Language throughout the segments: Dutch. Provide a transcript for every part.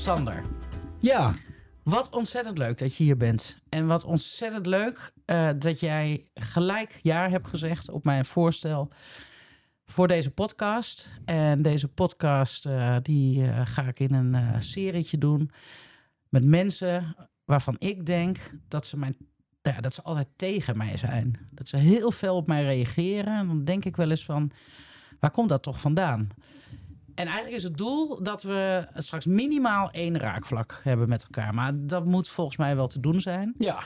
Sander, Ja, wat ontzettend leuk dat je hier bent. En wat ontzettend leuk eh, dat jij gelijk ja hebt gezegd op mijn voorstel voor deze podcast. En deze podcast eh, die eh, ga ik in een serietje doen met mensen waarvan ik denk dat ze, mijn, ja, dat ze altijd tegen mij zijn. Dat ze heel veel op mij reageren. En dan denk ik wel eens van, waar komt dat toch vandaan? En eigenlijk is het doel dat we straks minimaal één raakvlak hebben met elkaar. Maar dat moet volgens mij wel te doen zijn. ja.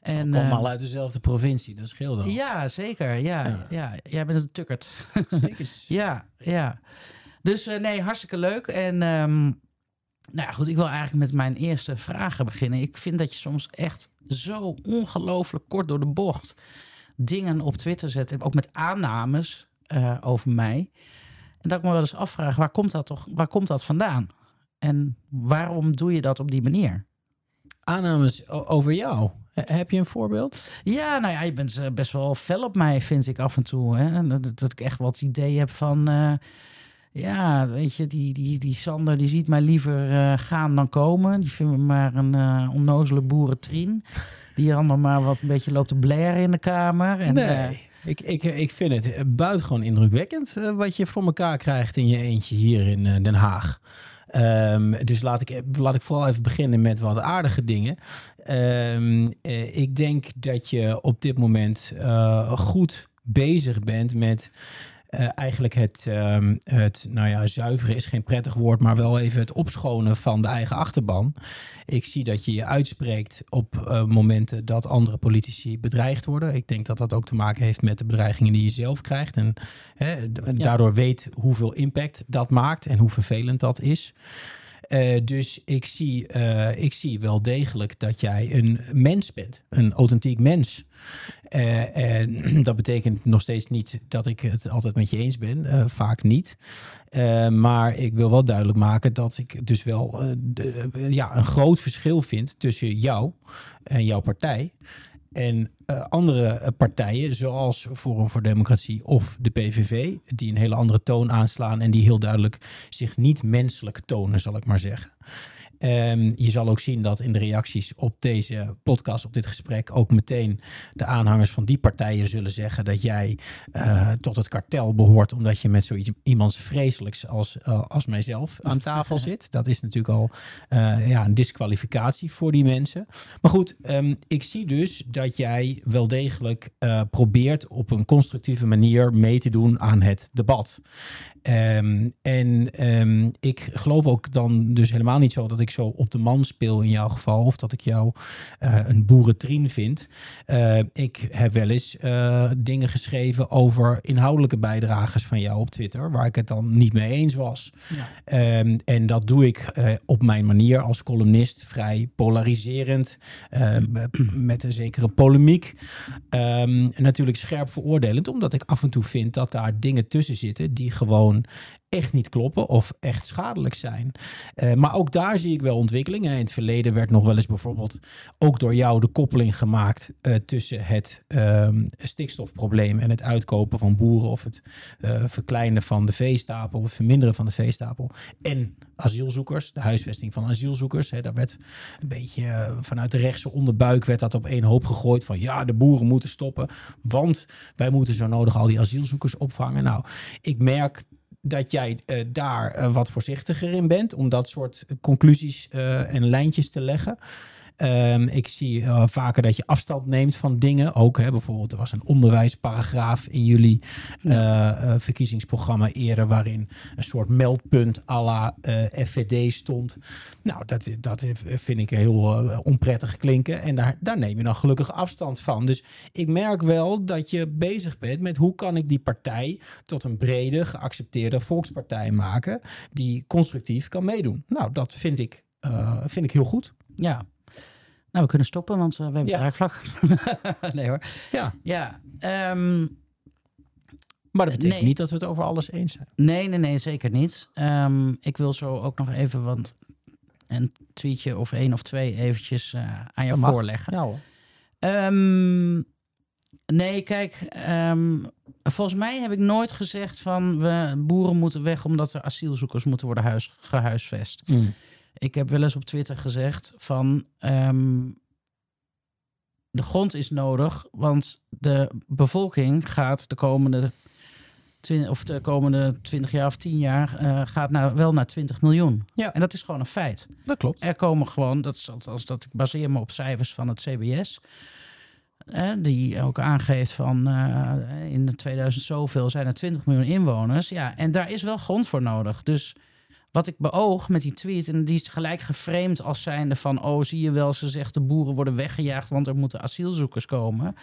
En, Kom eh, al uit dezelfde provincie, dat scheelt al. ja, zeker. Ja, ja. Ja. jij bent een tukkert. Zeker. ja, ja. Dus eh, nee, hartstikke leuk. En ehm, nou ja, goed, ik wil eigenlijk met mijn eerste vragen beginnen. Ik vind dat je soms echt zo ongelooflijk kort door de bocht dingen op Twitter zet. Ook met aannames eh, over mij. En dat ik me wel eens afvraag, waar komt dat toch, waar komt dat vandaan? En waarom doe je dat op die manier? Aannames over jou. He- Heb je een voorbeeld? Ja, nou ja, je bent eh, best wel fel op mij, vind ik af en toe. Hè? Dat, ik echt wat idee heb van... eh, ja, weet je, die, die, die Sander die ziet mij liever eh, gaan dan komen. Die vindt me maar een eh onnozele boerentrien. Die allemaal maar wat een beetje loopt te blaren in de kamer. En, nee. Ik, ik, ik vind het eh, buitengewoon indrukwekkend eh, wat je voor elkaar krijgt in je eentje hier in eh, Den Haag. Ehm, dus laat ik, laat ik vooral even beginnen met wat aardige dingen. Ehm, eh, ik denk dat je op dit moment goed bezig bent met eh, eigenlijk het, ehm, het, nou ja, zuiveren is geen prettig woord, maar wel even het opschonen van de eigen achterban. Ik zie dat je je uitspreekt op eh, momenten dat andere politici bedreigd worden. Ik denk dat dat ook te maken heeft met de bedreigingen die je zelf krijgt. En hè, daardoor weet hoeveel impact dat maakt en hoe vervelend dat is. Eh, dus ik zie, eh, ik zie wel degelijk dat jij een mens bent, een authentiek mens. Eh, en dat betekent nog steeds niet dat ik het altijd met je eens ben, vaak niet. Maar ik wil wel duidelijk maken dat ik dus wel de- ja, een groot verschil vind tussen jou en jouw partij. En eh, andere eh, partijen, zoals Forum voor Democratie of de PVV, die een hele andere toon aanslaan en die heel duidelijk zich niet menselijk tonen, zal ik maar zeggen. Ehm, je zal ook zien dat in de reacties op deze podcast, op dit gesprek, ook meteen de aanhangers van die partijen zullen zeggen dat jij eh, tot het kartel behoort, omdat je met zoiets iemands vreselijks als, eh, als mijzelf aan tafel zit. Dat is natuurlijk al eh, ja, een disqualificatie voor die mensen. Maar goed, ehm, ik zie dus dat jij wel degelijk probeert op een constructieve manier mee te doen aan het debat. Ehm, en ehm, ik geloof ook dan dus helemaal niet zo dat ik zo op de man speel in jouw geval. Of dat ik jou eh, een boerentrien vind. Eh, ik heb wel eens eh, dingen geschreven over inhoudelijke bijdragers van jou op Twitter. Waar ik het dan niet mee eens was. ja. Ehm, en dat doe ik op mijn manier als columnist, vrij polariserend, met een zekere polemiek. Natuurlijk scherp veroordelend, omdat ik af en toe vind dat daar dingen tussen zitten die gewoon echt niet kloppen of echt schadelijk zijn. Eh, maar ook daar zie ik wel ontwikkelingen. In het verleden werd nog wel eens bijvoorbeeld ook door jou de koppeling gemaakt eh, tussen het ehm, stikstofprobleem en het uitkopen van boeren of het eh, verkleinen van de veestapel, het verminderen van de veestapel en asielzoekers, de huisvesting van asielzoekers. Hè, daar werd een beetje eh, vanuit de rechtse onderbuik werd dat op één hoop gegooid van ja, de boeren moeten stoppen, want wij moeten zo nodig al die asielzoekers opvangen. Nou, ik merk dat jij eh, daar eh, wat voorzichtiger in bent om dat soort conclusies eh, en lijntjes te leggen. Ehm, ik zie eh, vaker dat je afstand neemt van dingen. Ook hè, bijvoorbeeld, er was een onderwijsparagraaf in jullie eh, eh, verkiezingsprogramma eerder, waarin een soort meldpunt à la FVD stond. Nou, dat, dat vind ik heel onprettig klinken. En daar, daar neem je dan gelukkig afstand van. Dus ik merk wel dat je bezig bent met hoe kan ik die partij tot een brede, geaccepteerde volkspartij maken die constructief kan meedoen. Nou, dat vind ik, vind ik heel goed. ja. Nou, we kunnen stoppen, want eh, we hebben Ja. het raakvlak. nee hoor. Ja, Ja, ehm, maar dat betekent Nee. niet dat we het over alles eens zijn. Nee, nee, nee, zeker niet. Ehm, ik wil zo ook nog even want een tweetje of één of twee eventjes eh, aan jou Dat mag. voorleggen. Ja hoor. Ehm, nee, kijk, volgens mij heb ik nooit gezegd van we boeren moeten weg omdat er asielzoekers moeten worden huis, gehuisvest. Mm. Ik heb wel eens op Twitter gezegd van ehm, de grond is nodig, want de bevolking gaat de komende, of de komende 20 jaar of 10 jaar eh, gaat naar, wel naar 20 miljoen. Ja. En dat is gewoon een feit. Dat klopt. Er komen gewoon, dat is althans dat ik baseer me op cijfers van het CBS. eh, die ook aangeeft van eh, in de 2000 zoveel zijn er 20 miljoen inwoners. Ja, en daar is wel grond voor nodig. Dus wat ik beoog met die tweet, en die is gelijk geframed als zijnde van... oh, zie je wel, ze zegt de boeren worden weggejaagd... want er moeten asielzoekers komen.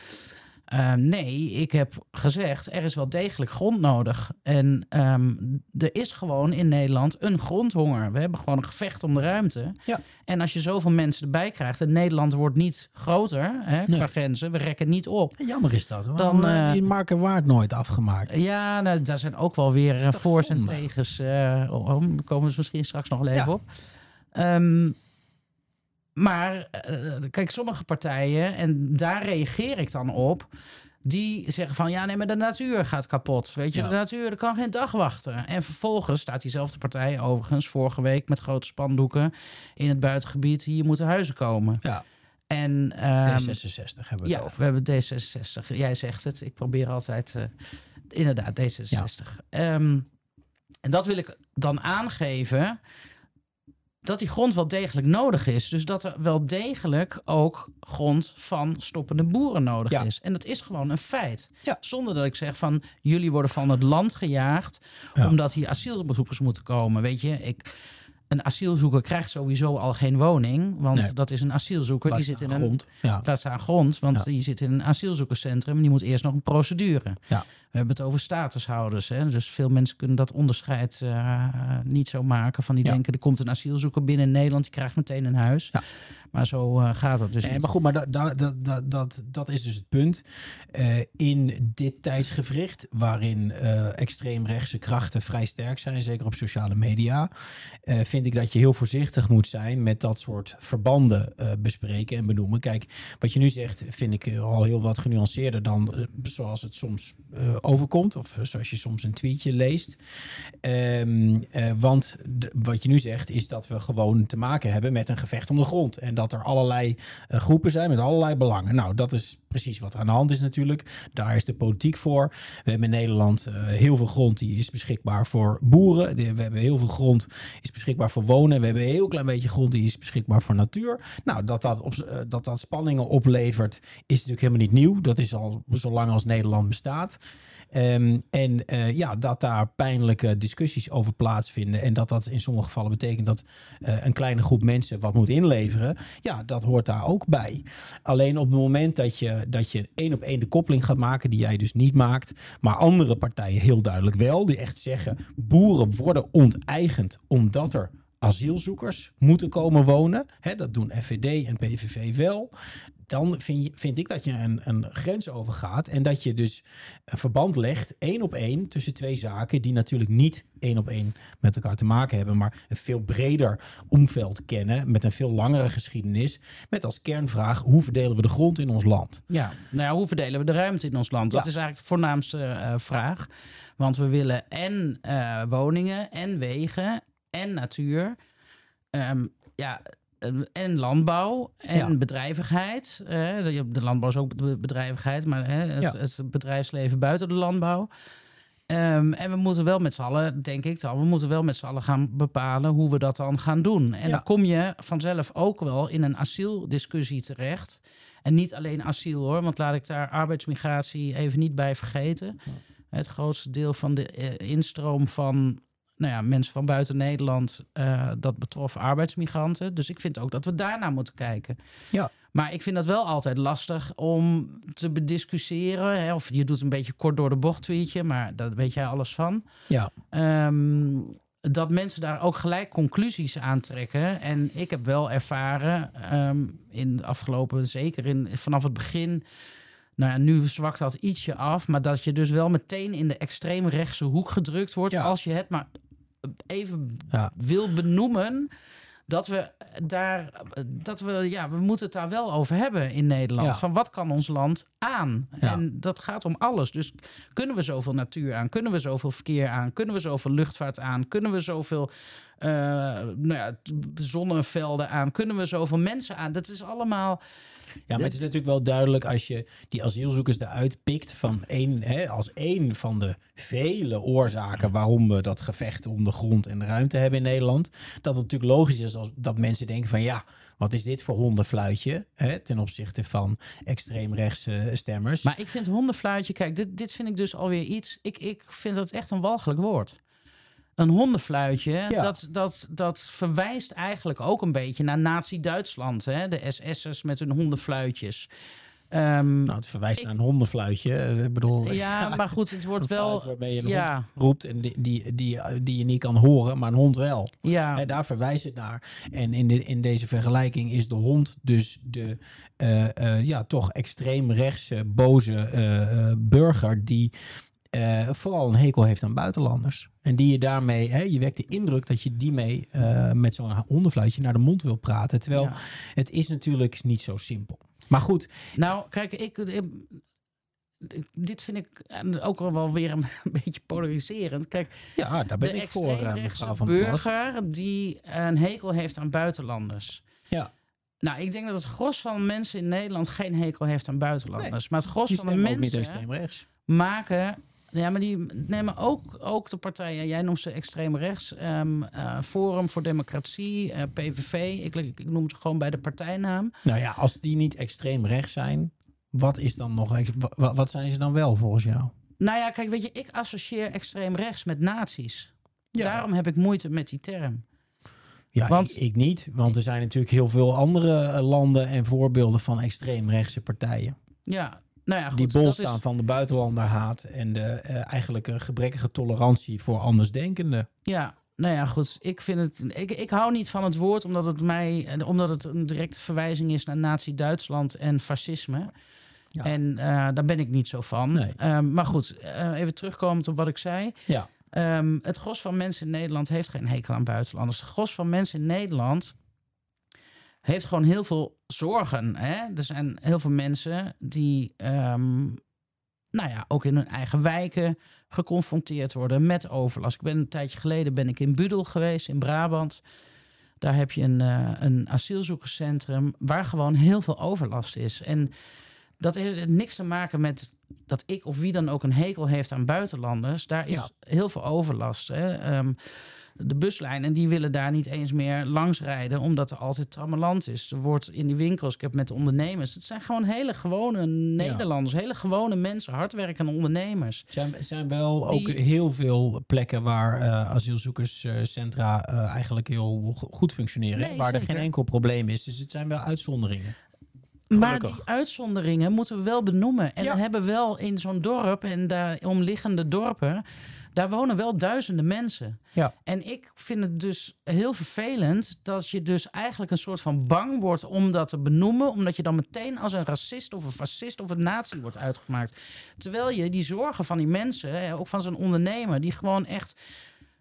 Eh, nee, ik heb gezegd, er is wel degelijk grond nodig. En ehm, er is gewoon in Nederland een grondhonger. We hebben gewoon een gevecht om de ruimte. Ja. En als je zoveel mensen erbij krijgt... en Nederland wordt niet groter hè, Nee. qua grenzen, we rekken niet op. Jammer is dat. Dan, Dan, eh, die marker waard nooit afgemaakt. Ja, nou, daar zijn ook wel weer eh, voor's en tegens. eh, om. Daar komen we misschien straks nog even Ja. op. Ehm, maar eh, kijk, sommige partijen, en daar reageer ik dan op... die zeggen van, ja, nee, maar de natuur gaat kapot. Weet je, Ja. de natuur er kan geen dag wachten. En vervolgens staat diezelfde partij overigens... vorige week met grote spandoeken in het buitengebied... hier moeten huizen komen. Ja, En, ehm, D66 hebben we ja, het over. we hebben D66. Jij zegt het. Ik probeer altijd. eh, inderdaad, D66. Ehm, en dat wil ik dan aangeven. Dat die grond wel degelijk nodig is. Dus dat er wel degelijk ook grond van stoppende boeren nodig Ja. is. En dat is gewoon een feit. Ja. Zonder dat ik zeg van jullie worden van het land gejaagd. Ja. Omdat hier asielbezoekers moeten komen. Weet je, ik, een asielzoeker krijgt sowieso al geen woning. Want Nee. dat is een asielzoeker. Laat die zit in een grond. Ja. Laat staan grond, want die zit in een asielzoekerscentrum. en Die moet eerst nog een procedure. Ja. We hebben het over statushouders. Hè? Dus veel mensen kunnen dat onderscheid eh, niet zo maken. Van die Ja. denken, er komt een asielzoeker binnen in Nederland. Die krijgt meteen een huis. Ja. Maar zo eh, gaat het dus Nee, niet. maar goed, maar dat, dat, dat, dat, dat, dat is dus het punt. Eh, in dit tijdsgevricht, waarin extreemrechtse krachten vrij sterk zijn, zeker op sociale media, vind ik dat je heel voorzichtig moet zijn met dat soort verbanden bespreken en benoemen. Kijk, wat je nu zegt, vind ik al heel wat genuanceerder dan zoals het soms overkomt, of zoals je soms een tweetje leest. Ehm, eh, want wat je nu zegt, is dat we gewoon te maken hebben met een gevecht om de grond. En dat er allerlei eh, groepen zijn met allerlei belangen. Nou, dat is precies wat aan de hand is natuurlijk. Daar is de politiek voor. We hebben in Nederland eh, heel veel grond die is beschikbaar voor boeren. We hebben heel veel grond is beschikbaar voor wonen. We hebben een heel klein beetje grond die is beschikbaar voor natuur. Nou, dat dat, eh, dat, dat spanningen oplevert is natuurlijk helemaal niet nieuw. Dat is al zolang als Nederland bestaat. Ehm, en eh, ja, dat daar pijnlijke discussies over plaatsvinden. En dat dat in sommige gevallen betekent dat eh, een kleine groep mensen wat moet inleveren. Ja, dat hoort daar ook bij. Alleen op het moment dat je, dat je één op één de koppeling gaat maken, die jij dus niet maakt, maar andere partijen heel duidelijk wel, die echt zeggen: boeren worden onteigend omdat er asielzoekers moeten komen wonen. Dat doen FVD en PVV wel. Dan vind, je, vind ik dat je een, een grens overgaat en dat je dus een verband legt, één op één, tussen twee zaken die natuurlijk niet één op één met elkaar te maken hebben, maar een veel breder omveld kennen, met een veel langere geschiedenis, met als kernvraag, hoe verdelen we de grond in ons land? Ja, nou ja, hoe verdelen we de ruimte in ons land? Dat Ja. is eigenlijk de voornaamste eh, vraag. Want we willen en eh, woningen, en wegen, en natuur. Ehm, ja, en landbouw, en Ja. bedrijvigheid. De landbouw is ook be- bedrijvigheid, maar het, Ja. het bedrijfsleven buiten de landbouw. Ehm, en we moeten wel met z'n allen, denk ik dan, we moeten wel met z'n allen gaan bepalen hoe we dat dan gaan doen. En Ja. dan kom je vanzelf ook wel in een asieldiscussie terecht. En niet alleen asiel hoor, want laat ik daar arbeidsmigratie even niet bij vergeten. Het grootste deel van de eh, instroom van nou ja, mensen van buiten Nederland, eh, dat betrof arbeidsmigranten. Dus ik vind ook dat we daarnaar moeten kijken. Ja. Maar ik vind dat wel altijd lastig om te bediscussiëren. Hè? Of je doet een beetje kort door de bocht tweetje, maar daar weet jij alles van. Ja, Ehm, dat mensen daar ook gelijk conclusies aan trekken. En ik heb wel ervaren ehm, in de afgelopen, zeker in, vanaf het begin. Nou ja, nu zwakt dat ietsje af. Maar dat je dus wel meteen in de extreemrechtse hoek gedrukt wordt. Ja. Als je het maar even ja. wil benoemen. Dat we daar, dat we, ja, we moeten het daar wel over hebben in Nederland. Ja. Van wat kan ons land aan? Ja. En dat gaat om alles. Dus kunnen we zoveel natuur aan? Kunnen we zoveel verkeer aan? Kunnen we zoveel luchtvaart aan? Kunnen we zoveel eh, nou ja, zonnevelden aan? Kunnen we zoveel mensen aan? Dat is allemaal. Ja, maar het is natuurlijk wel duidelijk als je die asielzoekers eruit pikt van één, hè, als één van de vele oorzaken waarom we dat gevecht om de grond en de ruimte hebben in Nederland, dat het natuurlijk logisch is als dat mensen denken van ja, wat is dit voor hondenfluitje hè, ten opzichte van extreemrechtse stemmers. Maar ik vind hondenfluitje, kijk, dit, dit vind ik dus alweer iets. Ik, ik vind dat echt een walgelijk woord. Een hondenfluitje, Ja. dat, dat, dat verwijst eigenlijk ook een beetje naar Nazi-Duitsland. hè? De SS'ers met hun hondenfluitjes. Ehm, nou, het verwijst naar een hondenfluitje. Ik bedoel, ja, maar goed, het wordt wel. waarmee je een ja. hond roept en die, die, die, die je niet kan horen, maar een hond wel. Ja, daar verwijst het naar. En in, de, in deze vergelijking is de hond dus de eh, eh, ja, toch extreem rechtse, boze eh, burger die eh, vooral een hekel heeft aan buitenlanders. En die je daarmee, hè, je wekt de indruk dat je die mee eh, met zo'n hondenfluitje naar de mond wil praten. Terwijl Ja. het is natuurlijk niet zo simpel. Maar goed, Nou, kijk, ik, ik- dit vind ik ook wel weer een, beetje polariserend. Kijk, ja, daar ben ik voor, eh, mevrouw van Plas. burger die een hekel heeft aan buitenlanders. Ja, Nou, ik denk dat het gros van de mensen in Nederland geen hekel heeft aan buitenlanders. Maar het gros van de mensen maken. Ja, maar die nemen ook, ook de partijen. Jij noemt ze extreem rechts. ehm, eh, Forum voor Democratie, eh, PVV. Ik, ik noem ze gewoon bij de partijnaam. Nou ja, als die niet extreem rechts zijn, wat is dan nog, wat zijn ze dan wel volgens jou? Nou ja, kijk, weet je, ik associeer extreem rechts met nazi's. Ja. Daarom heb ik moeite met die term. Ja, Want- ik, ik niet. Want er zijn natuurlijk heel veel andere eh, landen en voorbeelden van extreemrechtse partijen. Ja, nou ja, goed. die bol dat staan is, van de buitenlanderhaat en de eh, eigenlijk een gebrekkige tolerantie voor andersdenkenden. ja, nou ja, goed. Ik vind het. Ik, ik hou niet van het woord omdat het mij. omdat het een directe verwijzing is naar Nazi-Duitsland en fascisme. Ja. En eh, daar ben ik niet zo van. Nee. Ehm, maar goed, eh, even terugkomend op wat ik zei. Ja, Ehm, het gros van mensen in Nederland heeft geen hekel aan buitenlanders. Het gros van mensen in Nederland heeft gewoon heel veel zorgen. Hè? Er zijn heel veel mensen die, ehm, nou ja, ook in hun eigen wijken geconfronteerd worden met overlast. Ik ben een tijdje geleden ben ik in Budel geweest in Brabant. Daar heb je een, eh, een asielzoekerscentrum waar gewoon heel veel overlast is. En dat heeft niks te maken met dat ik of wie dan ook een hekel heeft aan buitenlanders. Daar is Ja. heel veel overlast. Hè? Ehm, de buslijnen die willen daar niet eens meer langs rijden, omdat er altijd trammeland is. Er wordt in die winkels, ik heb met ondernemers, het zijn gewoon hele gewone Nederlanders, hele gewone mensen, hardwerkende ondernemers. er zijn, zijn wel ook heel veel plekken waar eh, asielzoekerscentra eh, eigenlijk heel go- goed functioneren. Nee, waar er geen enkel probleem is. Dus het zijn wel uitzonderingen. Maar die uitzonderingen moeten we wel benoemen. En Ja. we hebben wel in zo'n dorp en de omliggende dorpen, daar wonen wel duizenden mensen. Ja. En ik vind het dus heel vervelend dat je dus eigenlijk een soort van bang wordt om dat te benoemen, omdat je dan meteen als een racist of een fascist of een nazi wordt uitgemaakt. Terwijl je die zorgen van die mensen, ook van zo'n ondernemer, die gewoon echt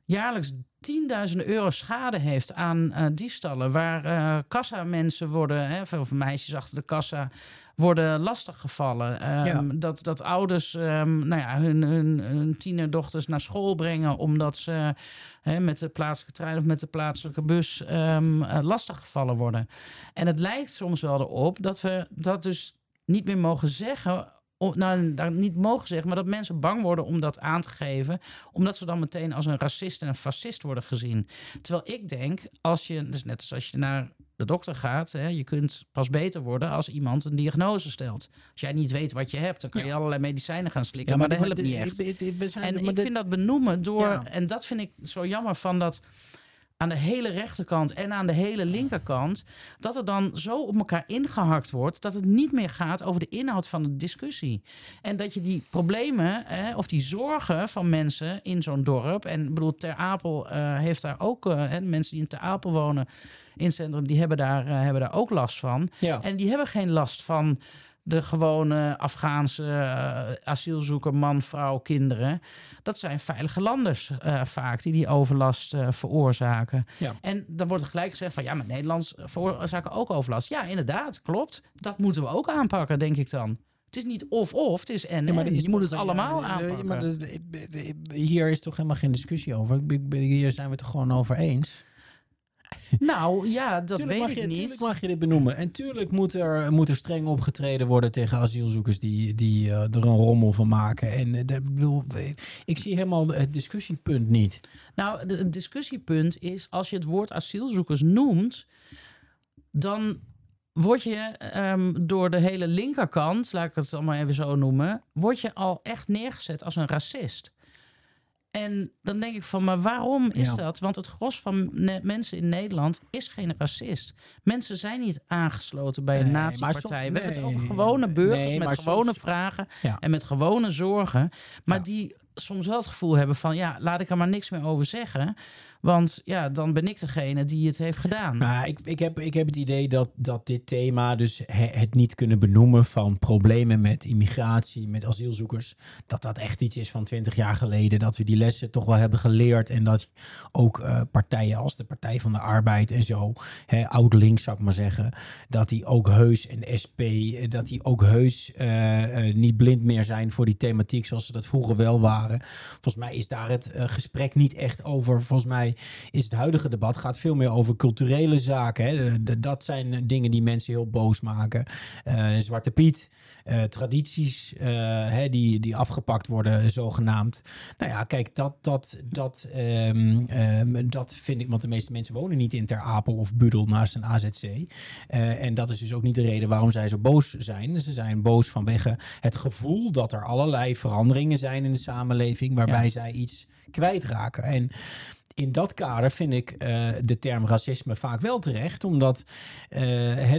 jaarlijks tienduizenden euro schade heeft aan eh, diefstallen. Waar eh kassa-mensen worden, hè, van meisjes achter de kassa, worden lastiggevallen. Ehm, Ja. dat, dat ouders ehm, nou ja, hun, hun, hun tienerdochters naar school brengen... omdat ze hè, met de plaatselijke trein of met de plaatselijke bus ehm eh, lastiggevallen worden. En het lijkt soms wel erop dat we dat dus niet meer mogen zeggen... o- Nou, daar niet mogen zeggen, maar dat mensen bang worden om dat aan te geven. Omdat ze dan meteen als een racist en een fascist worden gezien. Terwijl ik denk, als je, dus net als als je naar de dokter gaat, hè, je kunt pas beter worden als iemand een diagnose stelt. Als jij niet weet wat je hebt, dan kan je allerlei medicijnen gaan slikken, maar, dat helpt niet echt. We zijn, En ik dit- vind dat benoemen door, Ja. en dat vind ik zo jammer van dat aan de hele rechterkant en aan de hele linkerkant, dat er dan zo op elkaar ingehakt wordt dat het niet meer gaat over de inhoud van de discussie. En dat je die problemen hè, of die zorgen van mensen in zo'n dorp, en ik bedoel, Ter Apel eh, heeft daar ook, eh, hè, mensen die in Ter Apel wonen in het centrum, die hebben daar, eh, hebben daar ook last van. Ja. En die hebben geen last van de gewone Afghaanse eh, asielzoeker, man, vrouw, kinderen. Dat zijn veilige landers eh, vaak die die overlast eh, veroorzaken. Ja. En dan wordt er gelijk gezegd van ja, maar Nederlands veroorzaken ook overlast. Ja, inderdaad, klopt. Dat moeten we ook aanpakken, denk ik dan. Het is niet of-of, het is en, Ja, maar en. is Je moet het allemaal ja, aanpakken. maar hier is toch helemaal geen discussie over. Hier zijn we het toch gewoon over eens. Nou ja, dat tuurlijk weet mag ik je, niet. Tuurlijk mag je dit benoemen. En tuurlijk moet er, moet er streng opgetreden worden tegen asielzoekers die, die eh, er een rommel van maken. En eh, bedoel, ik zie helemaal het discussiepunt niet. Nou, het discussiepunt is als je het woord asielzoekers noemt, dan word je ehm, door de hele linkerkant, laat ik het allemaal even zo noemen, word je al echt neergezet als een racist. En dan denk ik van, maar waarom is Ja. dat? Want het gros van mensen in Nederland is geen racist. Mensen zijn niet aangesloten bij een Nee, nazi-partij. We hebben het over gewone burgers nee, met gewone soms- vragen Ja. en met gewone zorgen. Maar Ja. die soms wel het gevoel hebben van, ja, laat ik er maar niks meer over zeggen. Want ja, dan ben ik degene die het heeft gedaan. Nou, ik, ik, heb, ik heb het idee dat, dat dit thema, dus he- het niet kunnen benoemen van problemen met immigratie, met asielzoekers, dat dat echt iets is van twintig jaar geleden. Dat we die lessen toch wel hebben geleerd. En dat ook eh, partijen als de Partij van de Arbeid en zo, hè, oud-links zou ik maar zeggen, dat die ook heus en SP, dat die ook heus eh, eh, niet blind meer zijn voor die thematiek zoals ze dat vroeger wel waren. Volgens mij is daar het gesprek niet echt over. Volgens mij is het huidige debat gaat veel meer over culturele zaken. Hè. Dat zijn eh, dingen die mensen heel boos maken. Eh, Zwarte Piet, eh, tradities hè, die, die afgepakt worden, zogenaamd. Nou ja, kijk, dat, dat, dat, ehm, ehm, dat vind ik, want de meeste mensen wonen niet in Ter Apel of Budel naast een AZC. En dat is dus ook niet de reden waarom zij zo boos zijn. Ze zijn boos vanwege het gevoel dat er allerlei veranderingen zijn in de samenleving waarbij Ja. zij iets kwijtraken. En in dat kader vind ik eh, de term racisme vaak wel terecht, omdat eh,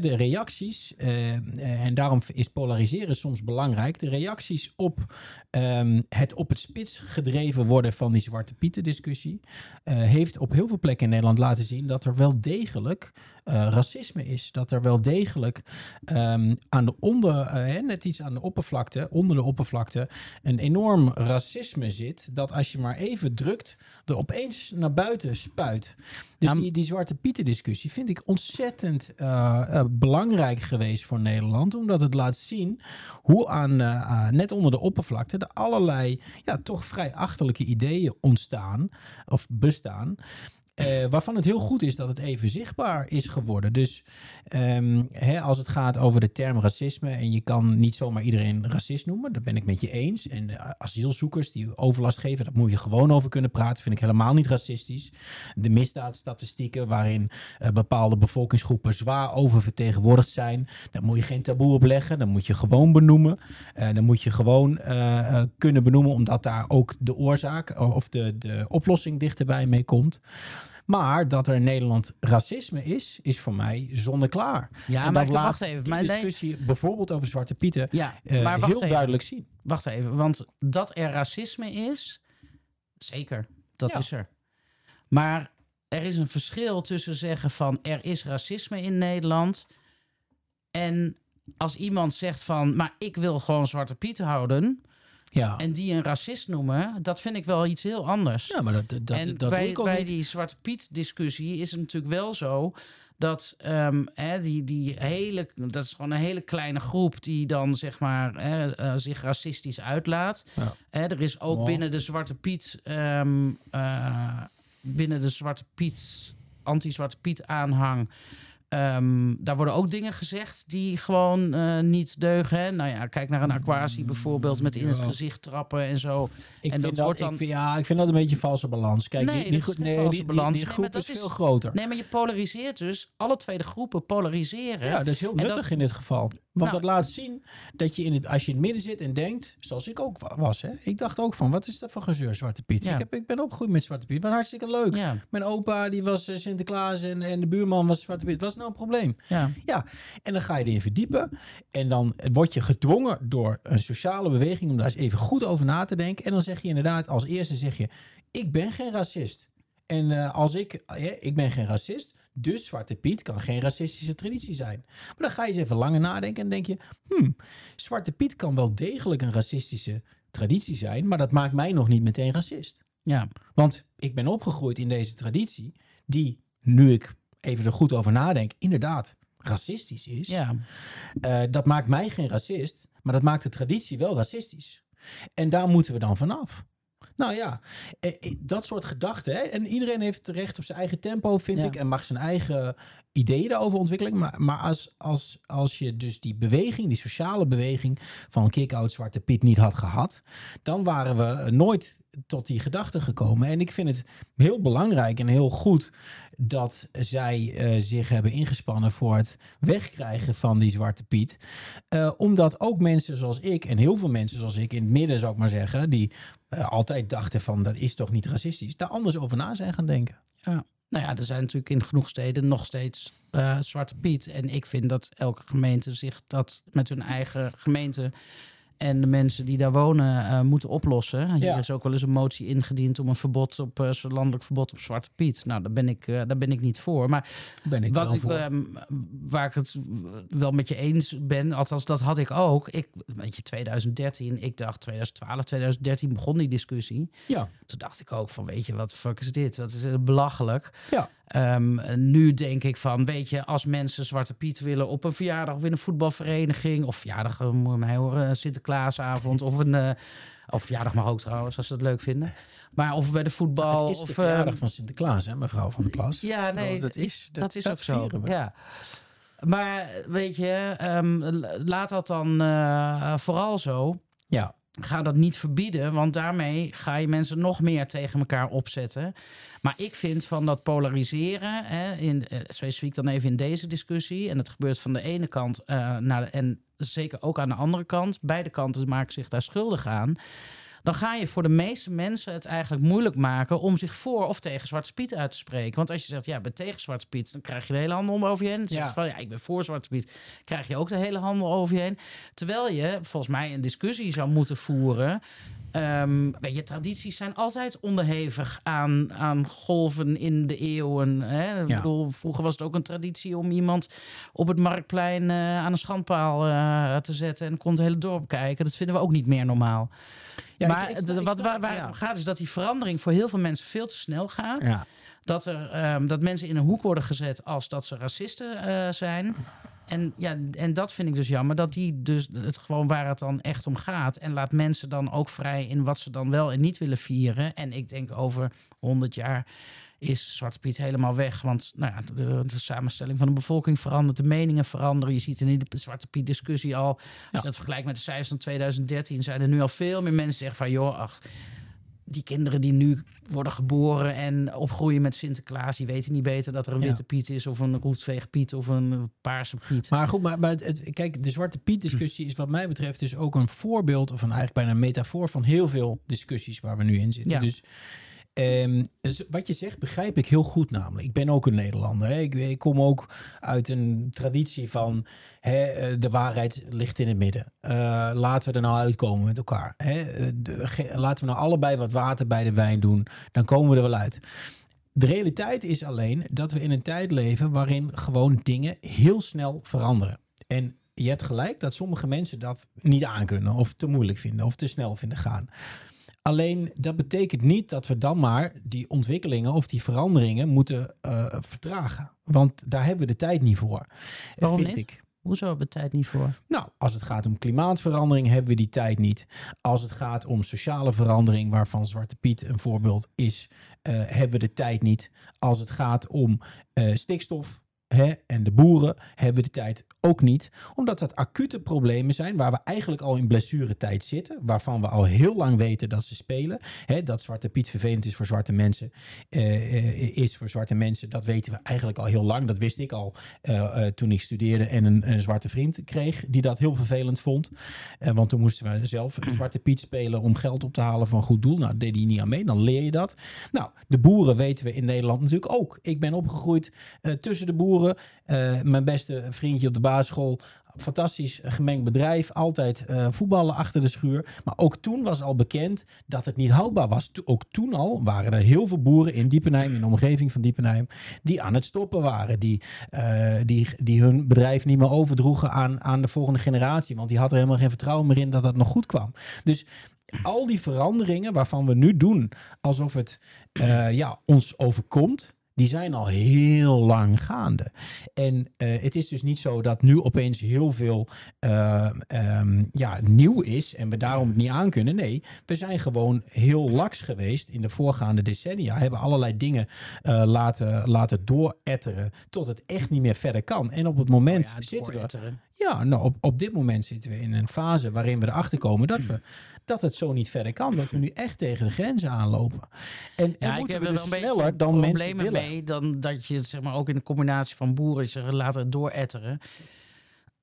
de reacties, eh, en daarom is polariseren soms belangrijk, de reacties op ehm, het op het spits gedreven worden van die Zwarte Pieten discussie, heeft op heel veel plekken in Nederland laten zien dat er wel degelijk racisme is. Dat er wel degelijk ehm, aan de onder, eh, net iets aan de oppervlakte, onder de oppervlakte, een enorm racisme zit. Dat als je maar even drukt, er opeens naar buiten spuit. Dus Ja, die, die Zwarte Pieten discussie vind ik ontzettend eh, eh, belangrijk geweest voor Nederland. Omdat het laat zien hoe aan, eh, net onder de oppervlakte, er allerlei ja, toch vrij achterlijke ideeën ontstaan of bestaan. Eh, waarvan het heel goed is dat het even zichtbaar is geworden. Dus ehm, hè, als het gaat over de term racisme. en je kan niet zomaar iedereen racist noemen, dat ben ik met je eens. En asielzoekers die overlast geven, daar moet je gewoon over kunnen praten. Vind ik helemaal niet racistisch. De misdaadstatistieken waarin eh, bepaalde bevolkingsgroepen zwaar oververtegenwoordigd zijn. Daar moet je geen taboe op leggen. Dan moet je gewoon benoemen. Eh dan moet je gewoon kunnen benoemen, omdat daar ook de oorzaak of de, de oplossing dichterbij mee komt. Maar dat er in Nederland racisme is, is voor mij zonneklaar. Ja, en maar dat wacht even, die maar nee. discussie bijvoorbeeld over Zwarte Pieten Ja, maar wacht heel even. duidelijk zien. Wacht even, want dat er racisme is, zeker, dat Ja. is er. Maar er is een verschil tussen zeggen van er is racisme in Nederland en als iemand zegt van, maar ik wil gewoon Zwarte Piet houden Ja, en die een racist noemen, dat vind ik wel iets heel anders. ja maar dat, dat, dat, en dat doe bij, ik ook bij niet. die Zwarte Piet discussie is het natuurlijk wel zo dat ehm, hè, die, die hele, dat is gewoon een hele kleine groep die dan zeg maar hè, eh, zich racistisch uitlaat. Ja. Hè, er is ook binnen de Zwarte Piet, ehm, eh, binnen de Zwarte Piet, anti-Zwarte Piet aanhang. Ehm, daar worden ook dingen gezegd die gewoon eh, niet deugen. Hè? Nou ja, kijk naar een aquatie bijvoorbeeld met in het gezicht trappen en zo. Ik en vind dat ik vind, ja, ik vind dat een beetje valse balans. Kijk, Nee, die, die, groep- nee, valse die, balans. die groep is is- veel groter. Nee, maar je polariseert dus. Alle twee de groepen polariseren. Ja, dat is heel nuttig dat- in dit geval. Want Nou- dat laat zien dat je in het, als je in het midden zit en denkt, zoals ik ook wa- was. Hè? Ik dacht ook van, wat is dat voor gezeur, Zwarte Piet? Ja. Ik, heb, ik ben opgegroeid met Zwarte Piet. Wat hartstikke leuk. Ja, Mijn opa die was eh, Sinterklaas en, en de buurman was Zwarte Piet. Wat is nou een probleem? ja. Ja, en dan ga je erin verdiepen. En dan word je gedwongen door een sociale beweging om daar eens even goed over na te denken. En dan zeg je inderdaad als eerste zeg je, ik ben geen racist. En eh, als ik, ik ben geen racist, dus Zwarte Piet kan geen racistische traditie zijn. Maar dan ga je eens even langer nadenken en denk je, hmm, Zwarte Piet kan wel degelijk een racistische traditie zijn, maar dat maakt mij nog niet meteen racist. ja. Want ik ben opgegroeid in deze traditie, die, nu ik even er goed over nadenk, inderdaad racistisch is. Ja, Eh, dat maakt mij geen racist, maar dat maakt de traditie wel racistisch. En daar moeten we dan vanaf. Nou ja, eh, eh, dat soort gedachten. Hè? En iedereen heeft recht op zijn eigen tempo, vind Ja. ik. En mag zijn eigen ideeën daarover ontwikkelen. Maar, maar als, als, als je dus die beweging, die sociale beweging van kick-out Zwarte Piet niet had gehad, dan waren we nooit tot die gedachte gekomen. En ik vind het heel belangrijk en heel goed dat zij eh, zich hebben ingespannen voor het wegkrijgen van die Zwarte Piet. Omdat ook mensen zoals ik en heel veel mensen zoals ik in het midden zou ik maar zeggen, die eh, altijd dachten van dat is toch niet racistisch, daar anders over na zijn gaan denken. ja. Nou ja, er zijn natuurlijk in genoeg steden nog steeds eh, Zwarte Piet. En ik vind dat elke gemeente zich dat met hun eigen gemeente en de mensen die daar wonen eh, moeten oplossen. Hier Ja. is ook wel eens een motie ingediend om een verbod op uh, landelijk verbod op Zwarte Piet. Nou, daar ben ik, uh, daar ben ik niet voor. Maar ben ik wat ik, voor. ehm, waar ik het wel met je eens ben, althans dat had ik ook. Ik, weet je, 2013, ik dacht 2012, 2013 begon die discussie. ja. Toen dacht ik ook van, weet je, wat fuck is dit? Wat is het belachelijk? Ja. Um, nu denk ik van, weet je, als mensen Zwarte Piet willen op een verjaardag of in een voetbalvereniging, of verjaardag, uh, moet mij horen, Sinterklaasavond, of een, uh, of verjaardag mag ook trouwens, als ze dat leuk vinden. Maar of bij de voetbal. Het is of, de verjaardag van Sinterklaas, hè, mevrouw van der Plas. Ja, nee, dat is, dat, dat is ook zo. Ja. Maar weet je, um, laat dat dan uh, vooral zo. Ja. Ga dat niet verbieden, want daarmee ga je mensen nog meer tegen elkaar opzetten. Maar ik vind van dat polariseren, hè, in, uh, specifiek dan even in deze discussie, en dat gebeurt van de ene kant uh, naar en zeker ook aan de andere kant, beide kanten maken zich daar schuldig aan. Dan ga je voor de meeste mensen het eigenlijk moeilijk maken om zich voor of tegen Zwarte Piet uit te spreken. Want als je zegt, ja, ik ben tegen Zwarte Piet, dan krijg je de hele handel om over je heen. Dan ja. van, ja, ik ben voor Zwarte Piet, krijg je ook de hele handel over je heen. Terwijl je volgens mij een discussie zou moeten voeren. Um, weet je, tradities zijn altijd onderhevig aan, aan golven in de eeuwen. Hè? Ik bedoel, vroeger was het ook een traditie om iemand op het marktplein uh, aan een schandpaal uh, te zetten en kon het hele dorp kijken. Dat vinden we ook niet meer normaal. Ja, maar ik- ik- de- ik- wat, waar, waar ja. het om gaat is dat die verandering voor heel veel mensen veel te snel gaat. Ja. Dat, er, ehm, dat mensen in een hoek worden gezet als dat ze racisten eh, zijn. En, ja, en dat vind ik dus jammer. Dat die dus het gewoon waar het dan echt om gaat. En laat mensen dan ook vrij in wat ze dan wel en niet willen vieren. En ik denk over 100 jaar is Zwarte Piet helemaal weg. Want nou ja, de, de samenstelling van de bevolking verandert, de meningen veranderen. Je ziet in de Zwarte Piet discussie al, als Ja. je dat vergelijkt met de cijfers van 2013, zijn er nu al veel meer mensen die zeggen van joh, ach, die kinderen die nu worden geboren en opgroeien met Sinterklaas, die weten niet beter dat er een Ja. witte Piet is of een roetveegpiet of een paarse Piet. Maar goed, maar, maar het, het- kijk, de Zwarte Piet discussie is wat mij betreft dus ook een voorbeeld of een eigenlijk bijna een metafoor van heel veel discussies waar we nu in zitten. Ja. Dus dus wat je zegt begrijp ik heel goed namelijk. Ik ben ook een Nederlander. Ik, ik kom ook uit een traditie van hè, eh, de waarheid ligt in het midden. Eh, laten we er nou uitkomen met elkaar. Hè. Eh, laten we nou allebei wat water bij de wijn doen. Dan komen we er wel uit. De realiteit is alleen dat we in een tijd leven waarin gewoon dingen heel snel veranderen. En je hebt gelijk dat sommige mensen dat niet aankunnen of te moeilijk vinden of te snel vinden gaan. Alleen dat betekent niet dat we dan maar die ontwikkelingen of die veranderingen moeten eh, vertragen. Want daar hebben we de tijd niet voor. Waarom vind niet? ik. Hoezo hebben we tijd niet voor? Nou, als het gaat om klimaatverandering hebben we die tijd niet. Als het gaat om sociale verandering, waarvan Zwarte Piet een voorbeeld is, eh, hebben we de tijd niet. Als het gaat om eh, stikstof hè, en de boeren, hebben de tijd ook niet. Omdat dat acute problemen zijn waar we eigenlijk al in blessuretijd zitten. Waarvan we al heel lang weten dat ze spelen. Hè, dat Zwarte Piet vervelend is voor zwarte mensen, eh, eh, is voor zwarte mensen. Dat weten we eigenlijk al heel lang. Dat wist ik al eh, eh, toen ik studeerde en een, zwarte vriend kreeg die dat heel vervelend vond. Want toen moesten we zelf Zwarte Piet spelen om geld op te halen van goed doel. Nou, deed hij niet aan mee. Dan leer je dat. Nou, de boeren weten we in Nederland natuurlijk ook. Ik ben opgegroeid tussen de boeren. Eh, mijn beste vriendje op de basisschool. Fantastisch gemengd bedrijf. Altijd eh, voetballen achter de schuur. Maar ook toen was al bekend dat het niet houdbaar was. Ook toen al waren er heel veel boeren in Diepenheim, in de omgeving van Diepenheim, die aan het stoppen waren. Die, eh, die, die hun bedrijf niet meer overdroegen aan, aan de volgende generatie. Want die had er helemaal geen vertrouwen meer in dat dat nog goed kwam. Dus al die veranderingen waarvan we nu doen alsof het ja, ons overkomt. Die zijn al heel lang gaande. En eh, het is dus niet zo dat nu opeens heel veel eh, ehm, ja, nieuw is en we daarom het niet aan kunnen. Nee, we zijn gewoon heel laks geweest in de voorgaande decennia. Hebben allerlei dingen uh, laten, laten dooretteren tot het echt niet meer verder kan. En op het moment Oh ja, zitten we. Ja, nou, op, op dit moment zitten we in een fase waarin we erachter komen dat, we, dat het zo niet verder kan. Dat we nu echt tegen de grenzen aanlopen. En, en Ja, moeten we er dus sneller dan mensen willen. mee dan dat je zeg maar ook in de combinatie van boeren ze laten dooretteren.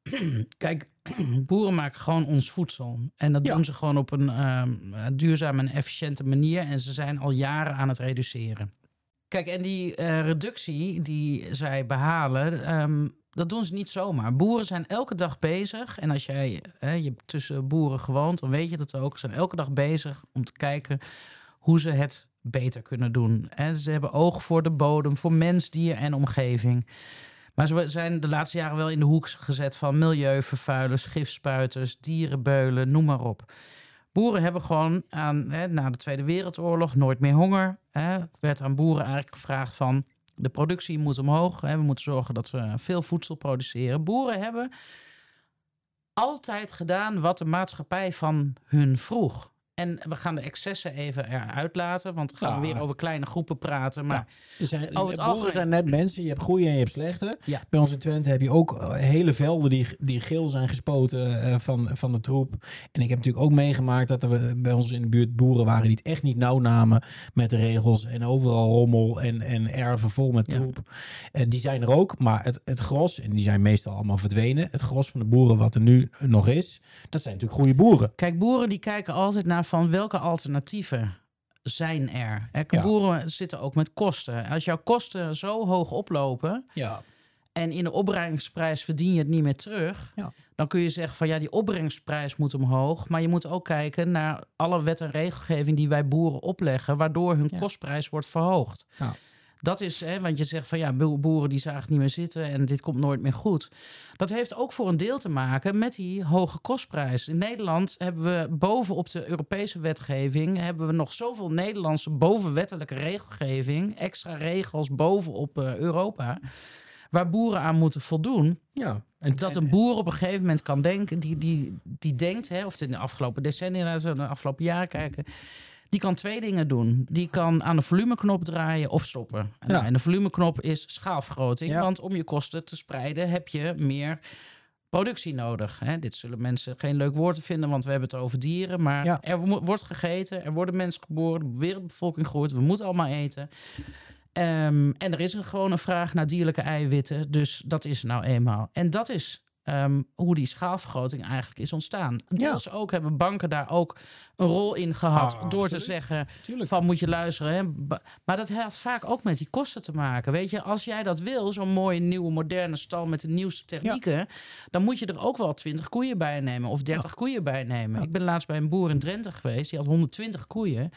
Kijk, boeren maken gewoon ons voedsel. En dat Ja. doen ze gewoon op een ehm, duurzame en efficiënte manier. En ze zijn al jaren aan het reduceren. Kijk, en die eh, reductie die zij behalen, ehm, dat doen ze niet zomaar. Boeren zijn elke dag bezig. En als jij hè, je tussen boeren gewoond, dan weet je dat ook. Ze zijn elke dag bezig om te kijken hoe ze het beter kunnen doen. En ze hebben oog voor de bodem, voor mens, dier en omgeving. Maar ze zijn de laatste jaren wel in de hoek gezet van milieuvervuilers, gifspuiters, dierenbeulen, noem maar op. Boeren hebben gewoon aan, hè, na de Tweede Wereldoorlog nooit meer honger. Hè, werd aan boeren eigenlijk gevraagd van de productie moet omhoog. Hè, we moeten zorgen dat we veel voedsel produceren. Boeren hebben altijd gedaan wat de maatschappij van hun vroeg. En we gaan de excessen even eruit laten, want we gaan Ja. weer over kleine groepen praten. Maar Er zijn, Over het boeren algemeen- zijn net mensen. Je hebt goede en je hebt slechte. Ja. Bij ons in Twente heb je ook eh, hele velden die, die geel zijn gespoten eh, van, van de troep. En ik heb natuurlijk ook meegemaakt dat er bij ons in de buurt boeren waren die het echt niet nauw namen met de regels. En overal rommel en, en erven vol met troep. Eh, die zijn er ook, maar het, het gros, en die zijn meestal allemaal verdwenen. Het gros van de boeren wat er nu nog is, dat zijn natuurlijk goede boeren. Kijk, boeren die kijken altijd naar van welke alternatieven zijn er. Hè, Ja. Boeren zitten ook met kosten. Als jouw kosten zo hoog oplopen Ja. en in de opbrengsprijs verdien je het niet meer terug, Ja. dan kun je zeggen van ja, die opbrengsprijs moet omhoog. Maar je moet ook kijken naar alle wet en regelgeving die wij boeren opleggen, waardoor hun kostprijs wordt verhoogd. Ja. Dat is, hè, want je zegt van ja, bo- boeren die zagen het niet meer zitten en dit komt nooit meer goed. Dat heeft ook voor een deel te maken met die hoge kostprijs. In Nederland hebben we bovenop de Europese wetgeving hebben we nog zoveel Nederlandse bovenwettelijke regelgeving, extra regels bovenop eh, Europa, waar boeren aan moeten voldoen. ja. En, Dat en- een boer op een gegeven moment kan denken, die, die, die denkt, hè, of in de afgelopen decennia, naar de afgelopen jaren kijken, die kan twee dingen doen. Die kan aan de volumeknop draaien of stoppen. En, Ja. en de volumeknop is schaalvergroting, Ja. want om je kosten te spreiden heb je meer productie nodig. Hè? Dit zullen mensen geen leuk woord vinden, want we hebben het over dieren. Maar Ja. er wordt gegeten, er worden mensen geboren, de wereldbevolking groeit, we moeten allemaal eten. Ehm, en er is een, gewoon een vraag naar dierlijke eiwitten. Dus dat is nou eenmaal. En dat is ehm, hoe die schaalvergroting eigenlijk is ontstaan. Deels ook hebben banken daar ook een rol in gehad. Ah, door te zeggen Tuurlijk. van moet je luisteren. Hè? Maar dat heeft vaak ook met die kosten te maken. Weet je, als jij dat wil, zo'n mooie nieuwe moderne stal met de nieuwste technieken, dan moet je er ook wel 20 koeien bij nemen of 30 koeien bij nemen. Ik ben laatst bij een boer in Drenthe geweest, die had 120 koeien.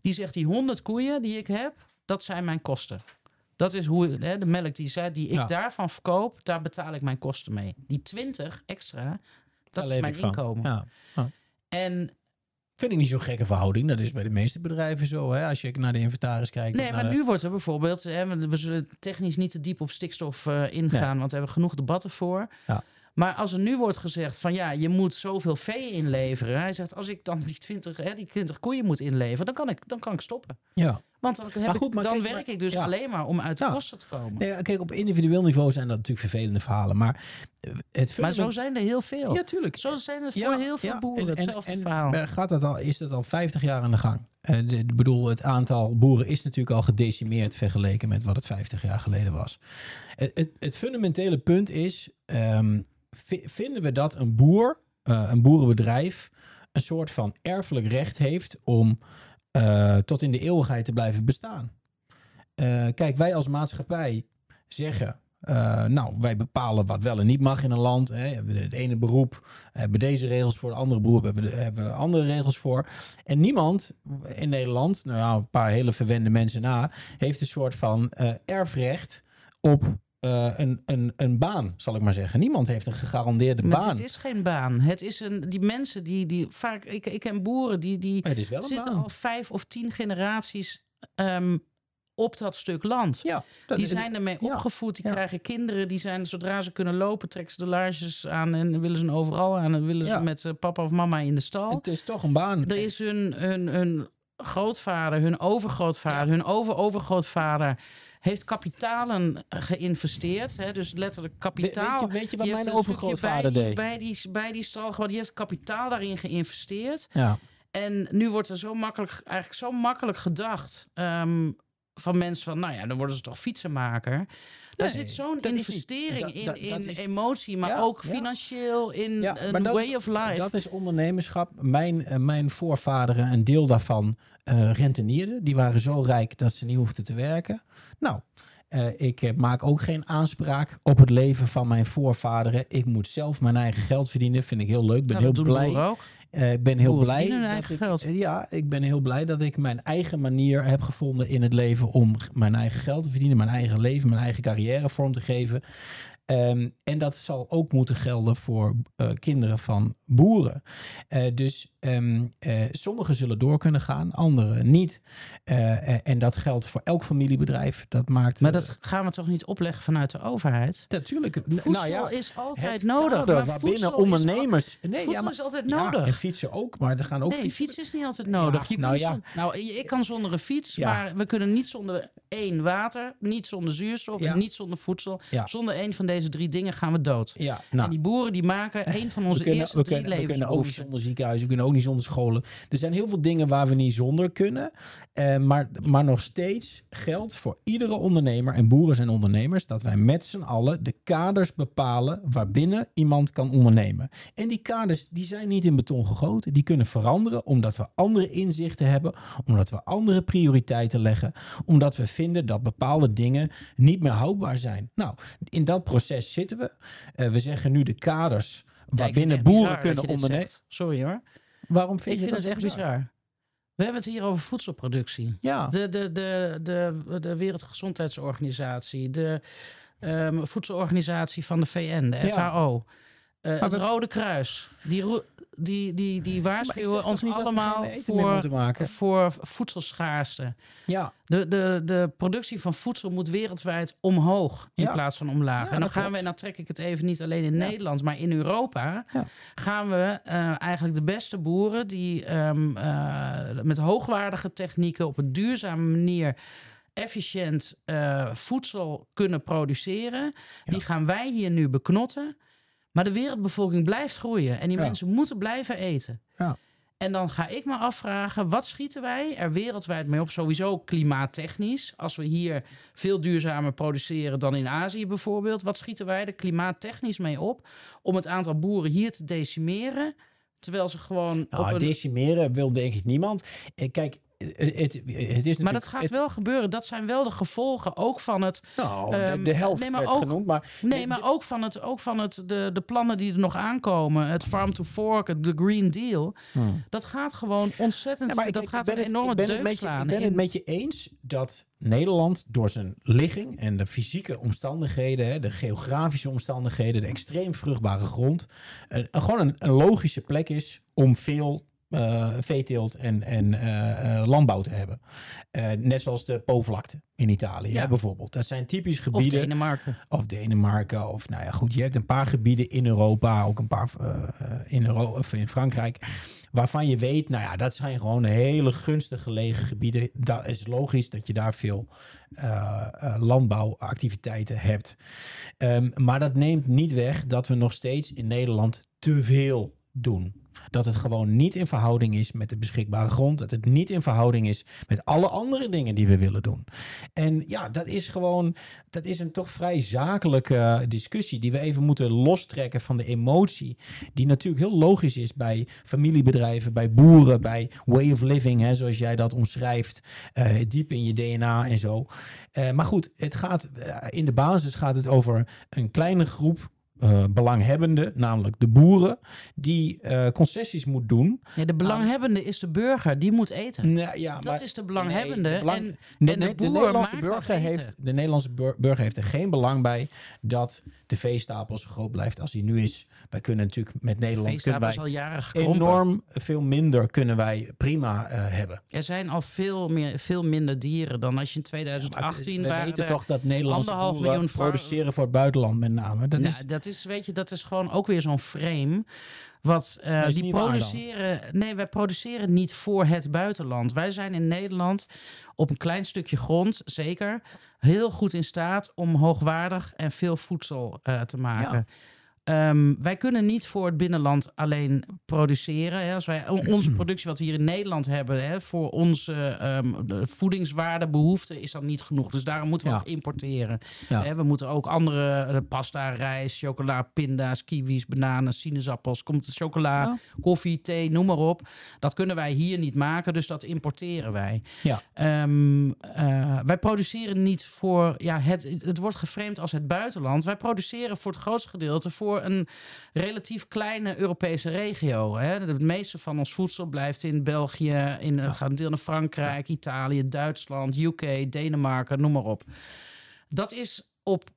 Die zegt die 100 koeien die ik heb, dat zijn mijn kosten. Dat is hoe hè, de melk die, die ik Ja. daarvan verkoop, daar betaal ik mijn kosten mee. Die 20 extra, dat Daar is mijn inkomen. Ja. En Vind ik niet zo'n gekke verhouding. Dat is bij de meeste bedrijven zo. Hè? Als je naar de inventaris kijkt. Nee, maar de- nu wordt er bijvoorbeeld, hè, we we zullen technisch niet te diep op stikstof eh, ingaan, want we hebben genoeg debatten voor. Ja. Maar als er nu wordt gezegd van ja, je moet zoveel vee inleveren. Hij zegt, als ik dan die 20, hè, die 20 koeien moet inleveren, dan kan ik, dan kan ik stoppen. Ja. Want dan, heb Maar ik- goed, maar dan kijk, werk maar- ik dus ja. alleen maar om uit de Ja. kosten te komen. Nee, kijk, op individueel niveau zijn dat natuurlijk vervelende verhalen. Maar eh, het maar zo zijn er heel veel. Ja, tuurlijk. Zo zijn Ja, voor heel veel boeren En- hetzelfde en verhaal. Gaat dat al, is dat al 50 jaar aan de gang? Eh, Ik bedoel, het aantal boeren is natuurlijk al gedecimeerd vergeleken met wat het 50 jaar geleden was. Het, het, het fundamentele punt is: ehm, vi- vinden we dat een boer, eh, een boerenbedrijf, een soort van erfelijk recht heeft om eh, tot in de eeuwigheid te blijven bestaan? Eh, kijk, wij als maatschappij zeggen. eh, nou, wij bepalen wat wel en niet mag in een land. Hè. Hebben we Het ene beroep hebben we deze regels voor, het andere beroep hebben we, hebben andere regels voor. En niemand in Nederland, nou ja, een paar hele verwende mensen na, heeft een soort van erfrecht op eh, een, een, een baan, zal ik maar zeggen. Niemand heeft een gegarandeerde Maar baan. dit is geen baan. Het is een, die mensen die, die vaak, ik, ik ken boeren die, die het is wel zitten baan. al vijf of tien generaties ehm, op dat stuk land. Ja, dat Die zijn ermee ja, opgevoed, die ja. krijgen kinderen, die zijn zodra ze kunnen lopen, trekken ze de laarsjes aan en willen ze overal aan en willen ze met eh, papa of mama in de stal. Het is toch een baan. Er is hun, hun, hun grootvader, hun overgrootvader, hun over-overgrootvader heeft kapitalen geïnvesteerd. Hè? Dus letterlijk kapitaal. weet, je, weet je wat mijn overgrootvader bij deed? Bij die, bij die stal gewoon, die heeft kapitaal daarin geïnvesteerd. Ja. En nu wordt er zo makkelijk, eigenlijk zo makkelijk gedacht ehm, van mensen van, nou ja, dan worden ze toch fietsenmaker. Daar Nee, zit zo'n niet- investering dat- in, dat- in is- emotie, maar Ja, ook ja. financieel, in Ja, een way is- of life. Dat is ondernemerschap. Mijn, eh, mijn voorvaderen, een deel daarvan, eh rentenierden. Die waren zo rijk dat ze niet hoefden te werken. Nou, eh, ik maak ook geen aanspraak op het leven van mijn voorvaderen. Ik moet zelf mijn eigen geld verdienen. Vind ik heel leuk. Ben heel blij. Eh, Ik ben heel blij dat ik, geld. ja, ik ben heel blij dat ik mijn eigen manier heb gevonden in het leven om mijn eigen geld te verdienen, mijn eigen leven, mijn eigen carrière vorm te geven. Ehm, en dat zal ook moeten gelden voor eh, kinderen van boeren. Eh, dus eh, sommigen zullen door kunnen gaan, anderen niet. En dat geldt voor elk familiebedrijf. Dat maakt. Maar dat gaan we toch niet opleggen vanuit de overheid? natuurlijk. Voedsel nou ja, is altijd nodig. kader maar waarbinnen voedsel is al- ondernemers. nee, voedsel ja, maar, is altijd ja, nodig. en fietsen ook, maar er gaan ook nee, fietsen- fiets is niet altijd nodig. je nou ja. nou, ik kan zonder een fiets, maar we kunnen niet zonder één water, niet zonder zuurstof en niet zonder voedsel. Zonder één van deze drie dingen gaan we dood. Ja, nou, En die boeren die maken een van onze we kunnen, eerste we, drie kunnen, we kunnen ook zonder ziekenhuizen, we kunnen ook niet zonder scholen. Er zijn heel veel dingen waar we niet zonder kunnen. Eh, maar, maar nog steeds geldt voor iedere ondernemer, en boeren zijn ondernemers, dat wij met z'n allen de kaders bepalen waarbinnen iemand kan ondernemen. En die kaders die zijn niet in beton gegoten, die kunnen veranderen omdat we andere inzichten hebben, omdat we andere prioriteiten leggen, omdat we vinden dat bepaalde dingen niet meer houdbaar zijn. Nou, in dat proces zitten we. Eh, we zeggen nu de kaders waarbinnen boeren kunnen ondernemen. Sorry hoor. Waarom vind Ik je vind dat het echt bizar. We hebben het hier over voedselproductie. Ja, De, de, de, de, de Wereldgezondheidsorganisatie, de ehm, voedselorganisatie van de VN, de Ja. Eh, het Rode Kruis. Die, die, die, die waarschuwen ons allemaal voor, voor voedselschaarste. Ja, De, de, de productie van voedsel moet wereldwijd omhoog in Ja. plaats van omlaag. Ja, en dan gaan klopt. we, en dan trek ik het even niet alleen in Ja. Nederland, maar in Europa gaan we eh, eigenlijk de beste boeren die ehm, eh, met hoogwaardige technieken op een duurzame manier efficiënt voedsel kunnen produceren, die gaan wij hier nu beknotten. Maar de wereldbevolking blijft groeien en die Ja. mensen moeten blijven eten. Ja. En dan ga ik me afvragen, wat schieten wij er wereldwijd mee op? Sowieso klimaattechnisch. Als we hier veel duurzamer produceren dan in Azië bijvoorbeeld. Wat schieten wij er klimaattechnisch mee op? Om het aantal boeren hier te decimeren. Terwijl ze gewoon nou, op een... decimeren wil denk ik niemand. Eh, Kijk, het, het, het is. Maar dat gaat het- wel gebeuren. Dat zijn wel de gevolgen ook van het... Nou, de, ehm, de helft nee, maar werd ook- genoemd, maar... Nee, maar ook van, het, ook van het, de, de plannen die er nog aankomen. Het Farm to Fork, het- de Green Deal. Hmm. Dat gaat gewoon ontzettend... Ja, maar ik- dat ik gaat een het- enorme ik ben het deuk met je, slaan. Ik ben in- het met je eens dat Nederland door zijn ligging en de fysieke omstandigheden, de geografische omstandigheden, de extreem vruchtbare grond, gewoon een, een logische plek is om veel eh, veeteelt en, en eh, eh, landbouw te hebben. Net zoals de Po-vlakte in Italië Ja. hè, bijvoorbeeld. Dat zijn typisch Of gebieden. Denemarken. Of Denemarken. Of nou ja, goed. Je hebt een paar gebieden in Europa. Ook een paar in, of in Frankrijk. Waarvan je weet, nou ja, dat zijn gewoon hele gunstig gelegen gebieden. Dat is logisch dat je daar veel landbouwactiviteiten hebt. Ehm, maar dat neemt niet weg dat we nog steeds in Nederland te veel doen. Dat het gewoon niet in verhouding is met de beschikbare grond. Dat het niet in verhouding is met alle andere dingen die we willen doen. En ja, dat is gewoon, dat is een toch vrij zakelijke discussie die we even moeten lostrekken van de emotie. Die natuurlijk heel logisch is bij familiebedrijven, bij boeren, bij way of living, hè, zoals jij dat omschrijft. eh, diep in je DNA en zo. Eh, maar goed, het gaat, eh, in de basis gaat het over een kleine groep eh, belanghebbende, namelijk de boeren, die eh, concessies moet doen. Ja, de belanghebbende is de burger, die moet eten. Nou, ja, Dat maar- is de belanghebbende. Nee, de belang- en, de, en de- de de boer Nederlandse burger heeft, de Nederlandse bur- burger heeft er geen belang bij dat de veestapel zo groot blijft als hij nu is. Wij kunnen natuurlijk met Nederland kunnen wij al jaren enorm veel minder kunnen wij prima eh, hebben. Er zijn al veel, meer, veel minder dieren dan als je in Maar 2018 we waren weten toch dat Nederlandse boeren miljoen produceren voor het buitenland met name. Dat Nou, is, dat is, weet je, dat is gewoon ook weer zo'n frame. Wat eh, is die produceren. Nee, wij produceren niet voor het buitenland. Wij zijn in Nederland op een klein stukje grond, zeker, heel goed in staat om hoogwaardig en veel voedsel eh, te maken. Ehm, wij kunnen niet voor het binnenland alleen produceren. Hè. Als wij on- onze productie, wat we hier in Nederland hebben, hè, voor onze ehm, de voedingswaardebehoeften, is dat niet genoeg. Dus daarom moeten we Ja. ook importeren. Ja. Hè, we moeten ook andere eh, pasta, rijst, chocola, pinda's, kiwis, bananen, sinaasappels, komt het chocola, Ja. koffie, thee, noem maar op. Dat kunnen wij hier niet maken, dus dat importeren wij. ja. Ehm, eh, wij produceren niet voor, ja, het, het wordt geframed als het buitenland. Wij produceren voor het grootste gedeelte voor een relatief kleine Europese regio. Hè. Het meeste van ons voedsel blijft in België, in gaat een deel naar Frankrijk, Italië, Duitsland, UK, Denemarken, noem maar op. Dat is op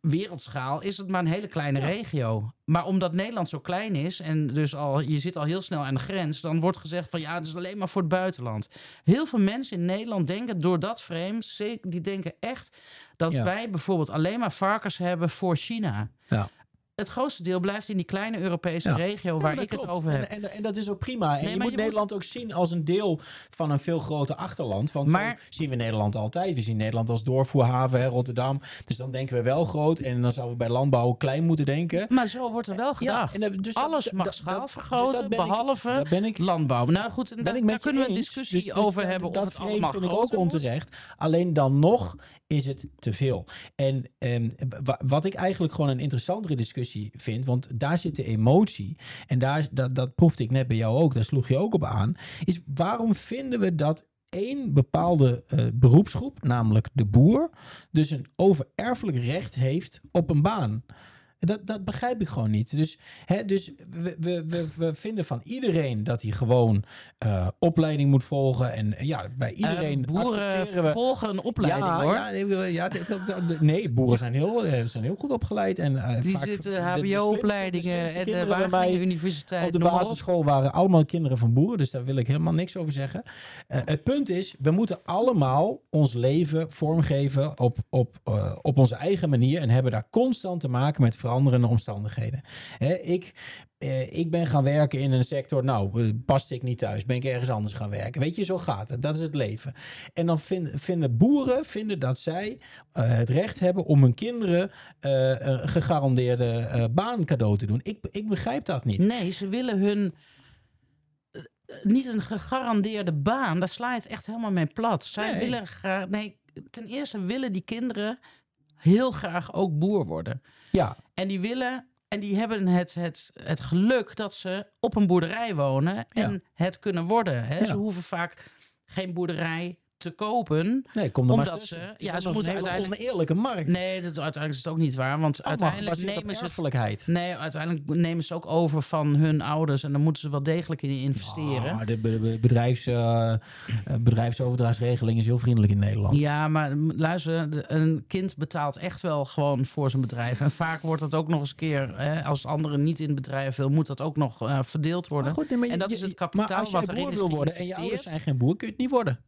wereldschaal is het maar een hele kleine regio. Maar omdat Nederland zo klein is en dus al je zit al heel snel aan de grens, dan wordt gezegd van ja, het is alleen maar voor het buitenland. Heel veel mensen in Nederland denken door dat frame, die denken echt dat Ja. wij bijvoorbeeld alleen maar varkens hebben voor China. Ja. Het grootste deel blijft in die kleine Europese Ja. regio waar dat ik het over heb. En, en, en dat is ook prima. En Nee, je moet je Nederland ook zien als een deel van een veel groter achterland. Want Maar- zo zien we Nederland altijd. We zien Nederland als doorvoerhaven, hè, Rotterdam. Dus dan denken we wel groot. En dan zouden we bij landbouw klein moeten denken. Maar zo wordt er wel gedacht. en dat- dus dat- Alles dat- mag dat- schaal dat- vergroten, dus dat ik- behalve Daar ben ik landbouw. Nou goed, en ben daar, kunnen we een discussie Dus- dus over dat- hebben dat of het frame allemaal vind ik ook onterecht. Alleen dan nog is het te veel. En ehm, wa- wat ik eigenlijk gewoon een interessantere discussie vind, want daar zit de emotie. En daar, dat, dat proefde ik net bij jou ook, daar sloeg je ook op aan. Is waarom vinden we dat één bepaalde eh, beroepsgroep, namelijk de boer, dus een overerfelijk recht heeft op een baan? Dat, dat begrijp ik gewoon niet. Dus, hè, dus we, we, we, vinden van iedereen dat hij gewoon eh, opleiding moet volgen. En eh, ja, bij iedereen Eh, boeren accepteren we. volgen een opleiding ja, hoor. Ja, nee, ja, nee, boeren zijn heel, zijn heel goed opgeleid. En, Die vaak zitten HBO-opleidingen en de Wageningen Universiteit. op de basisschool waren allemaal kinderen van boeren, dus daar wil ik helemaal niks over zeggen. Het punt is, we moeten allemaal ons leven vormgeven op, op, op onze eigen manier en hebben daar constant te maken met veranderende omstandigheden. Hè, ik, eh, ik ben gaan werken in een sector, nou, eh, paste ik niet thuis, ben ik ergens anders gaan werken. Weet je, zo gaat het. Dat is het leven. En dan vind- vinden boeren vinden dat zij eh, het recht hebben om hun kinderen eh, een gegarandeerde eh, baan cadeau te doen. Ik, ik begrijp dat niet. Nee, ze willen hun niet een gegarandeerde baan. Daar sla je het echt helemaal mee plat. Zij Nee. willen graag. Nee, ten eerste willen die kinderen heel graag ook boer worden. Ja, En die willen. En die hebben het, het, het geluk dat ze op een boerderij wonen en het kunnen worden. Hè? Ze hoeven vaak geen boerderij te kopen. Nee, kom er maar Omdat ze- Het is ja, ze moeten een uiteindelijk- oneerlijke markt. Nee, dat, uiteindelijk is het ook niet waar. Want Allemaal uiteindelijk nemen ze het. Nee, uiteindelijk nemen ze ook over van hun ouders. En dan moeten ze wel degelijk in investeren. Ah, de be- be- bedrijfs, eh, eh, bedrijfsoverdrachtsregeling is heel vriendelijk in Nederland. Ja, maar luister, een kind betaalt echt wel gewoon voor zijn bedrijf. En vaak wordt dat ook nog eens een keer, hè, als het andere niet in het bedrijf wil, moet dat ook nog eh, verdeeld worden. Goed, nee, maar je- en dat je- is het kapitaal maar als wat erin wil worden en je ouders zijn geen boer, kun je het niet worden.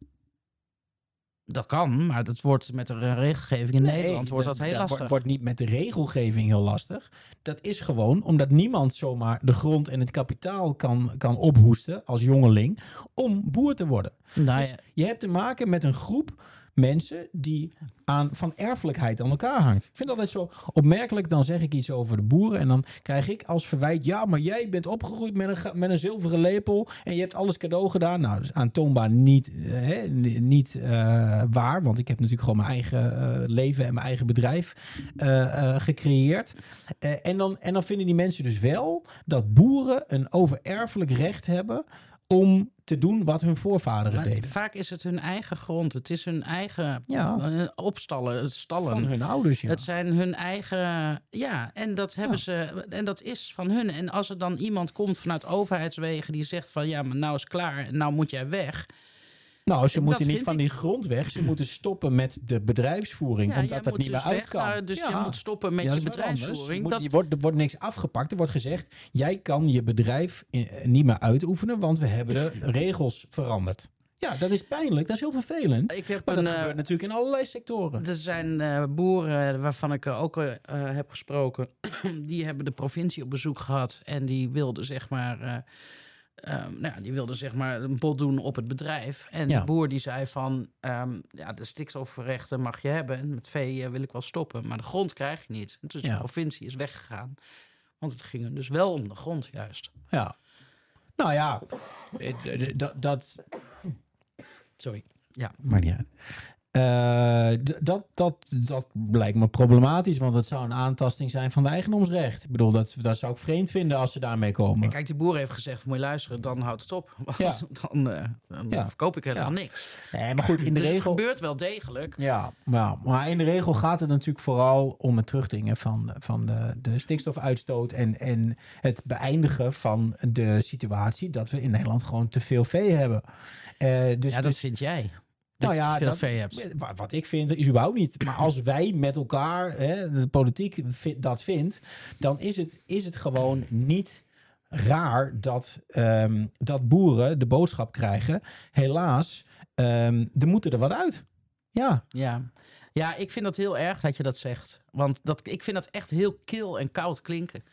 Dat kan, maar dat wordt met de regelgeving in Nee, Nederland wordt dat, heel lastig. wordt niet met de regelgeving heel lastig. Dat is gewoon omdat niemand zomaar de grond en het kapitaal kan, kan ophoesten als jongeling om boer te worden. nou, Dus ja, je hebt te maken met een groep mensen die aan, van erfelijkheid aan elkaar hangt. Ik vind dat altijd zo opmerkelijk. Dan zeg ik iets over de boeren en dan krijg ik als verwijt... ja, maar jij bent opgegroeid met een, met een zilveren lepel... en je hebt alles cadeau gedaan. Nou, dat is aantoonbaar niet, eh, hè, niet eh, waar... want ik heb natuurlijk gewoon mijn eigen eh, leven en mijn eigen bedrijf gecreëerd. En, dan, en dan vinden die mensen dus wel dat boeren een overerfelijk recht hebben om te doen wat hun voorvaderen Maar deden. vaak is het hun eigen grond. Het is hun eigen Ja. eh, opstallen, het stallen. Van hun ouders, ja. Het zijn hun eigen. Ja, en dat hebben Ja. ze. En dat is van hun. En als er dan iemand komt vanuit overheidswegen die zegt van ja, maar nou is klaar en nou moet jij weg. Nou, ze moeten niet van die grond weg. Ze moeten stoppen met de bedrijfsvoering. Ja, omdat dat niet meer dus uit weg, kan. nou, dus je Ja. moet stoppen met Ja, je bedrijfsvoering. Je moet- Dat, je wordt, er wordt niks afgepakt. Er wordt gezegd, jij kan je bedrijf in- eh, niet meer uitoefenen, want we hebben de regels veranderd. Ja, dat is pijnlijk. Dat is heel vervelend. ik heb Maar een, dat eh, gebeurt natuurlijk in allerlei sectoren. Er zijn eh, boeren waarvan ik eh, ook eh, eh, heb gesproken. die hebben de provincie op bezoek gehad. En die wilden zeg maar. Eh, ehm, nou ja, die wilden zeg maar een bod doen op het bedrijf. En Ja. de boer die zei van... ehm, ja, de stikstofrechten mag je hebben. En met vee eh, wil ik wel stoppen. Maar de grond krijg je niet. Dus Ja. de provincie is weggegaan. Want het ging dus wel om de grond juist. Ja. Nou ja, eh, dat... Sorry. Ja. Maar niet Eh, dat, dat, dat lijkt me problematisch, want het zou een aantasting zijn van de eigendomsrecht. Ik bedoel, dat, dat zou ik vreemd vinden als ze daarmee komen. En kijk, die boer heeft gezegd, moet je luisteren, dan houdt het op. Want Ja. dan, eh, dan Ja. verkoop ik helemaal Ja. niks. Nee, maar goed, in de dus het regel... gebeurt wel degelijk. Ja, maar, maar in de regel gaat het natuurlijk vooral om het terugdringen van, van de, de stikstofuitstoot en, en het beëindigen van de situatie dat we in Nederland gewoon te veel vee hebben. Eh, dus, ja, dat dus- vind jij. Nou ja, je veel dat- vee hebt. Wa- Wat ik vind, is überhaupt niet. Maar als wij met elkaar, hè, de politiek dat vindt, dan is het, is het gewoon niet raar dat, ehm, dat boeren de boodschap krijgen. Helaas, ehm er moeten er wat uit. Ja, Ja. ja, ik vind dat heel erg dat je dat zegt. Want dat, ik vind dat echt heel kil en koud klinken.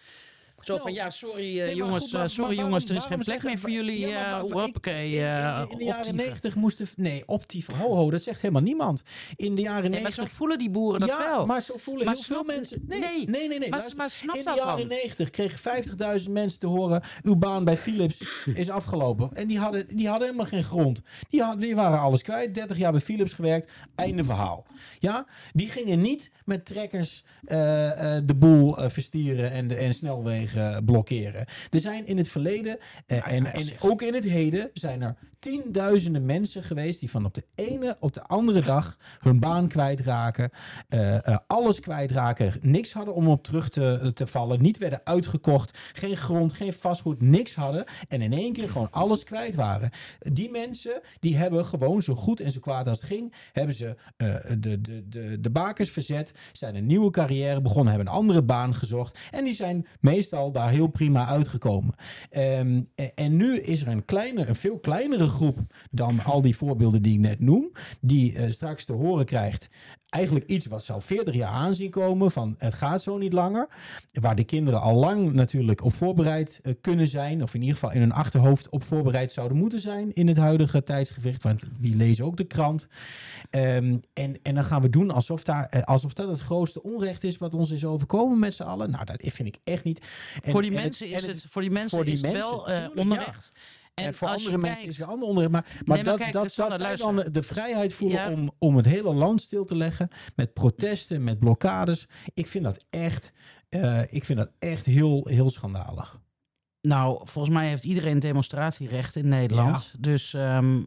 Zo van, ja, sorry eh, Nee, jongens, goed, maar- eh, sorry maar jongens, er is geen plek meer voor jullie. Ja, maar hoppakee, in, in, in, in de jaren. 90 moesten... Nee, optieven. Ho, ho, dat zegt helemaal niemand. In de jaren Nee, maar zo 90... voelen die boeren dat ja, wel. maar zo voelen heel veel mensen. Nee, nee, nee, nee. nee, maar- luister. maar snap in de jaren? 90 kregen 50.000 mensen te horen: uw baan bij Philips is afgelopen. En die hadden, die hadden helemaal geen grond. Die, hadden, die waren alles kwijt. 30 jaar bij Philips gewerkt. Einde verhaal. Ja, die gingen niet met trekkers de boel verstieren en, de, en snelwegen blokkeren. Er zijn in het verleden eh, en, en ook in het heden zijn er tienduizenden mensen geweest die van op de ene op de andere dag hun baan kwijtraken, eh, eh, alles kwijtraken, niks hadden om op terug te, te vallen, niet werden uitgekocht, geen grond, geen vastgoed, niks hadden en in één keer gewoon alles kwijt waren. Die mensen die hebben gewoon zo goed en zo kwaad als het ging, hebben ze eh, de, de, de, de bakers verzet, zijn een nieuwe carrière begonnen, hebben een andere baan gezocht en die zijn meestal daar heel prima uitgekomen. Ehm, en, en nu is er een kleine, een veel kleinere groep dan al die voorbeelden die ik net noem, die eh, straks te horen krijgt. Eigenlijk iets wat ze al 40 jaar aanzien komen van het gaat zo niet langer. Waar de kinderen al lang natuurlijk op voorbereid eh, kunnen zijn. Of in ieder geval in hun achterhoofd op voorbereid zouden moeten zijn in het huidige tijdsgewicht. Want die lezen ook de krant. Ehm, en, en dan gaan we doen alsof, daar, eh, alsof dat het grootste onrecht is wat ons is overkomen met z'n allen. Nou, dat vind ik echt niet. En- voor die en mensen en is het, voor die mensen voor die is mensen, wel tuurlijk, ja. En, voor andere mensen kijkt- is het weer ander onderwerp. Maar, maar, maar dat, kijk, dat, Sander, dat wij dan de vrijheid voelen Ja. om, om het hele land stil te leggen. Met protesten, met blokkades. Ik vind dat echt, eh, ik vind dat echt heel, heel schandalig. Nou, volgens mij heeft iedereen demonstratierecht in Nederland. Dus ehm,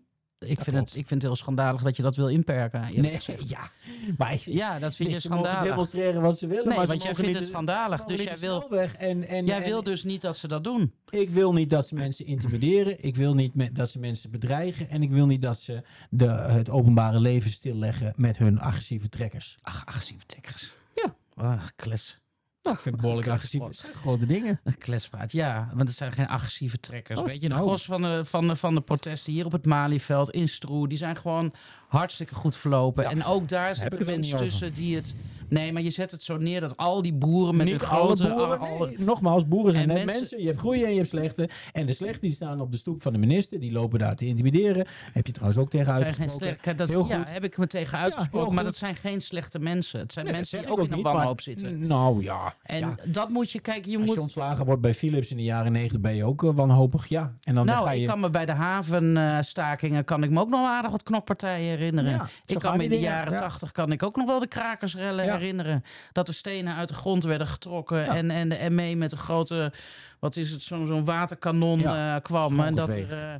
ik, vind klopt. het, ik vind het heel schandalig dat je dat wil inperken. Nee, ja. Maar ik, Ja, dat vind je ze mogen schandalig. demonstreren wat ze willen. Nee, maar want jij vindt het schandalig, dus jij wil- En, en, Jij en wil dus niet dat ze dat doen. Ik wil niet dat ze mensen intimideren. Ik wil niet dat ze mensen bedreigen. En ik wil niet dat ze de, het openbare leven stilleggen met hun agressieve trekkers. Ach, agressieve tikkers. Ja. Ach, kles. Nou, ik vind het behoorlijk agressief. Het zijn grote dingen. Een kletspraat, ja. Want het zijn geen agressieve trekkers. Oh, weet je, de nou. gros van de, van, de, van de protesten hier op het Malieveld, in Stroe, die zijn gewoon hartstikke goed verlopen. Ja. En ook daar zitten ook mensen tussen die het... Nee, maar je zet het zo neer dat al die boeren met niet hun alle grote... boeren. al- nee. Nogmaals, boeren zijn net mensen- mensen. Je hebt goede en je hebt slechte. En de slechte die staan op de stoep van de minister. Die lopen daar te intimideren. Heb je trouwens ook tegen uitgesproken. slecht, dat, Heel ja, goed. heb ik me tegen uitgesproken. maar dat zijn geen slechte mensen. Het zijn Nee, mensen die ook ik in een wanhoop zitten. Nou ja. En ja. dat moet je, kijk, je Als moet... je ontslagen wordt bij Philips in de jaren 90 ben je ook eh, wanhopig. Ja. En dan, dan Nou, ga je... ik kan me bij de havenstakingen kan ik me ook nog aardig wat knokpartijen herinneren. Ja, ik kan me in de dingen, jaren ja. tachtig kan ik ook nog wel de krakersrellen Ja. herinneren. Dat de stenen uit de grond werden getrokken Ja. en, en de ME met een grote, wat is het, zo'n zo'n waterkanon Ja, eh, kwam. En dat er, eh,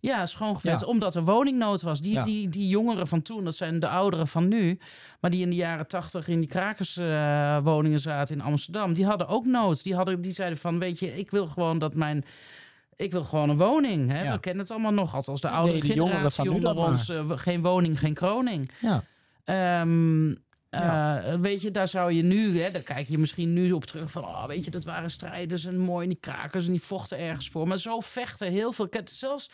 Ja, schoongeflitst. Ja. Omdat er woningnood was. Die, Ja. die, die jongeren van toen, dat zijn de ouderen van nu. Maar die in de jaren tachtig in die krakerswoningen zaten in Amsterdam. Die hadden ook nood. Die, hadden, die zeiden van, weet je, ik wil gewoon dat mijn... Ik wil gewoon een woning. Hè? Ja. We kennen het allemaal nog als, als de Nee, oudere de jongeren generatie van nu onder dan ons. eh, geen woning, geen kroning. Ja. Ehm, Ja. eh, weet je, daar zou je nu, hè, daar kijk je misschien nu op terug van, oh, weet je, dat waren strijders en mooi, en die krakers en die vochten ergens voor. Maar zo vechten heel veel. Zelfs,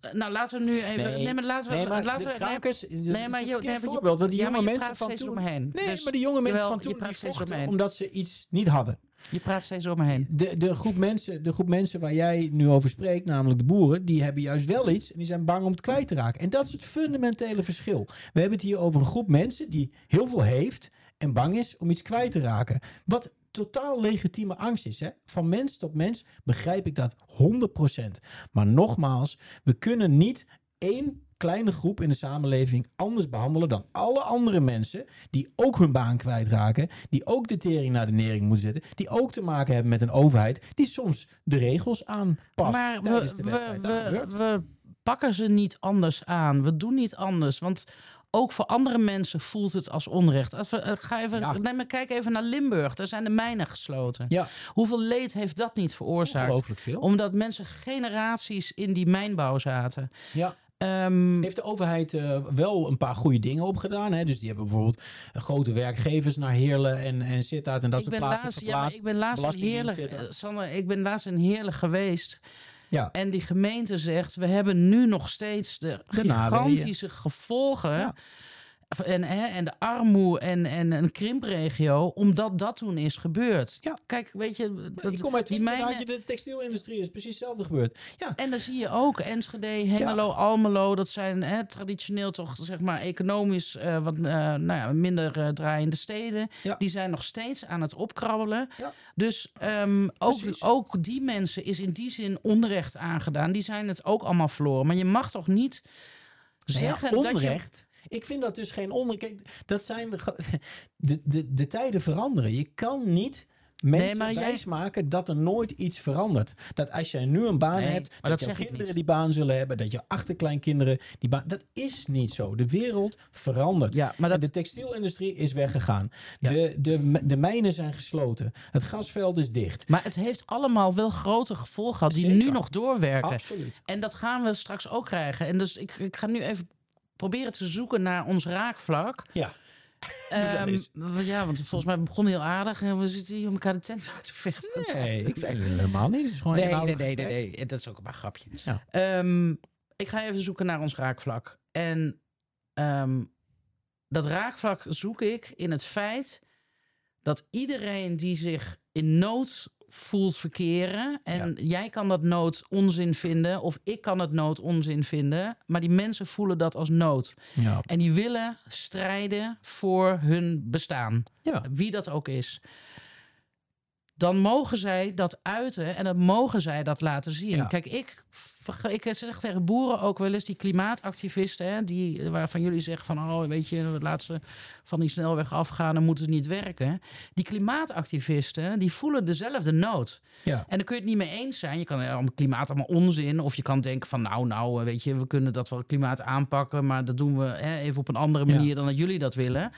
eh, nou laten we nu even, nee, maar laten we, nee, maar laten de we, krakers, nee, nee, maar je, nee, je- voorbeeld, want die ja, jonge mensen van toen... Nee, Dus- maar die jonge mensen van toen die vochten omdat ze iets niet hadden. Je praat steeds door me heen. De, de, groep mensen, de groep mensen waar jij nu over spreekt, namelijk de boeren, die hebben juist wel iets en die zijn bang om het kwijt te raken. En dat is het fundamentele verschil. We hebben het hier over een groep mensen die heel veel heeft en bang is om iets kwijt te raken. Wat totaal legitieme angst is. Hè? Van mens tot mens begrijp ik dat 100%. Maar nogmaals, we kunnen niet één kleine groep in de samenleving anders behandelen dan alle andere mensen die ook hun baan kwijtraken, die ook de tering naar de nering moeten zetten, die ook te maken hebben met een overheid die soms de regels aanpast Maar tijdens we, de wedstrijd. we, we, pakken ze niet anders aan. We doen niet anders. Want ook voor andere mensen voelt het als onrecht. Als we, eh, ga even, Ja. neem maar kijk even naar Limburg. Daar zijn de mijnen gesloten. ja, Hoeveel leed heeft dat niet veroorzaakt? ongelooflijk veel. Omdat mensen generaties in die mijnbouw zaten. Ja. Ehm, Heeft de overheid eh, wel een paar goede dingen opgedaan. Hè? Dus die hebben bijvoorbeeld eh, grote werkgevers naar Heerlen en, en Sittard en dat ik, soort ben plaatsen laatst, ja, verplaatst. ik ben laatst in zitten. eh, Sanne, ik ben laatst in Heerlijk geweest. Ja. En die gemeente zegt, we hebben nu nog steeds de, gigantische gevolgen. Ja. En, hè, en de armoede en, en een krimpregio, omdat dat toen is gebeurd. Ja. Kijk, weet je, dat, ik kom uit die mijnen- je de textielindustrie, is precies hetzelfde gebeurd. Ja, En dan zie je ook Enschede, Hengelo, Almelo. Dat zijn hè, traditioneel toch zeg maar economisch eh, wat eh, nou ja, minder eh, draaiende steden. Ja. Die zijn nog steeds aan het opkrabbelen. Ja. Dus ehm, ook, Precies. ook die mensen is in die zin onrecht aangedaan. Die zijn het ook allemaal verloren. Maar je mag toch niet Nou ja, zeggen dat je... Ik vind dat dus geen. Kijk, dat zijn de, de, de, de tijden veranderen. Je kan niet mensen Nee, jij- wijsmaken dat er nooit iets verandert. Dat als jij nu een baan Nee, hebt, dat, ik kinderen die baan zullen hebben, dat je achterkleinkinderen die baan. Dat is niet zo. De wereld verandert. Ja, maar dat, De textielindustrie is weggegaan. Ja. De, de, de mijnen zijn gesloten. Het gasveld is dicht. maar het heeft allemaal wel grote gevolgen gehad die Zeker. nu nog doorwerken. Absoluut. En dat gaan we straks ook krijgen. En dus ik, ik ga nu even proberen te zoeken naar ons raakvlak. Ja. Eens. ja, want volgens mij begon heel aardig en we zitten hier om elkaar de tent uit te vechten. Nee, ik vind het helemaal niet. Het is gewoon Nee, nee, nee, nee, gesprek. nee. Dat is ook maar een grapje. Ja. Ehm, ik ga even zoeken naar ons raakvlak. En ehm, dat raakvlak zoek ik in het feit dat iedereen die zich in nood voelt verkeren. En jij kan dat nood onzin vinden, of ik kan het nood onzin vinden. Maar die mensen voelen dat als nood. Ja. En die willen strijden voor hun bestaan. Ja. Wie dat ook is. Dan mogen zij dat uiten en dan mogen zij dat laten zien. Ja. Kijk, ik, ik zeg tegen boeren ook wel eens, die klimaatactivisten, hè, die, waarvan jullie zeggen van, oh, weet je, laat ze van die snelweg afgaan en moeten ze niet werken. Die klimaatactivisten, die voelen dezelfde nood. Ja. En dan kun je het niet mee eens zijn. Je kan om klimaat allemaal onzin. Of je kan denken van nou, nou, eh, weet je, we kunnen dat wel klimaat aanpakken. Maar dat doen we hè, even op een andere Ja. manier dan dat jullie dat willen.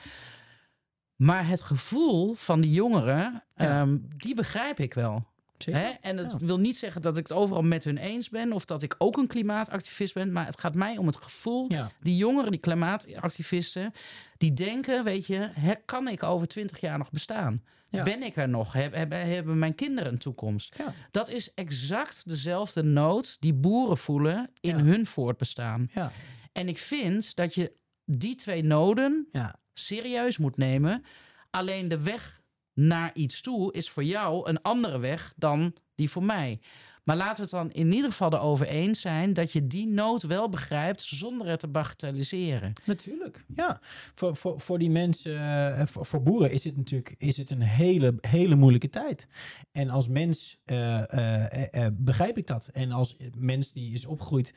Maar het gevoel van die jongeren, Ja. ehm, die begrijp ik wel. Hè? En het Ja. wil niet zeggen dat ik het overal met hun eens ben. Of dat ik ook een klimaatactivist ben. Maar het gaat mij om het gevoel Ja. die jongeren, die klimaatactivisten, die denken, weet je, hè, kan ik over twintig jaar nog bestaan? Ja. Ben ik er nog? Heb, hebben, hebben mijn kinderen een toekomst? Dat is exact dezelfde nood die boeren voelen in hun voortbestaan. Ja. En ik vind dat je die twee noden Ja. Serieus moet nemen. Alleen de weg naar iets toe is voor jou een andere weg dan die voor mij. Maar laten we het dan in ieder geval erover eens zijn dat je die nood wel begrijpt zonder het te bagatelliseren. Natuurlijk, ja. Voor, voor, voor die mensen, eh, voor, boeren is het natuurlijk is het een hele, hele moeilijke tijd. En als mens eh, eh, begrijp ik dat. En als mens die is opgegroeid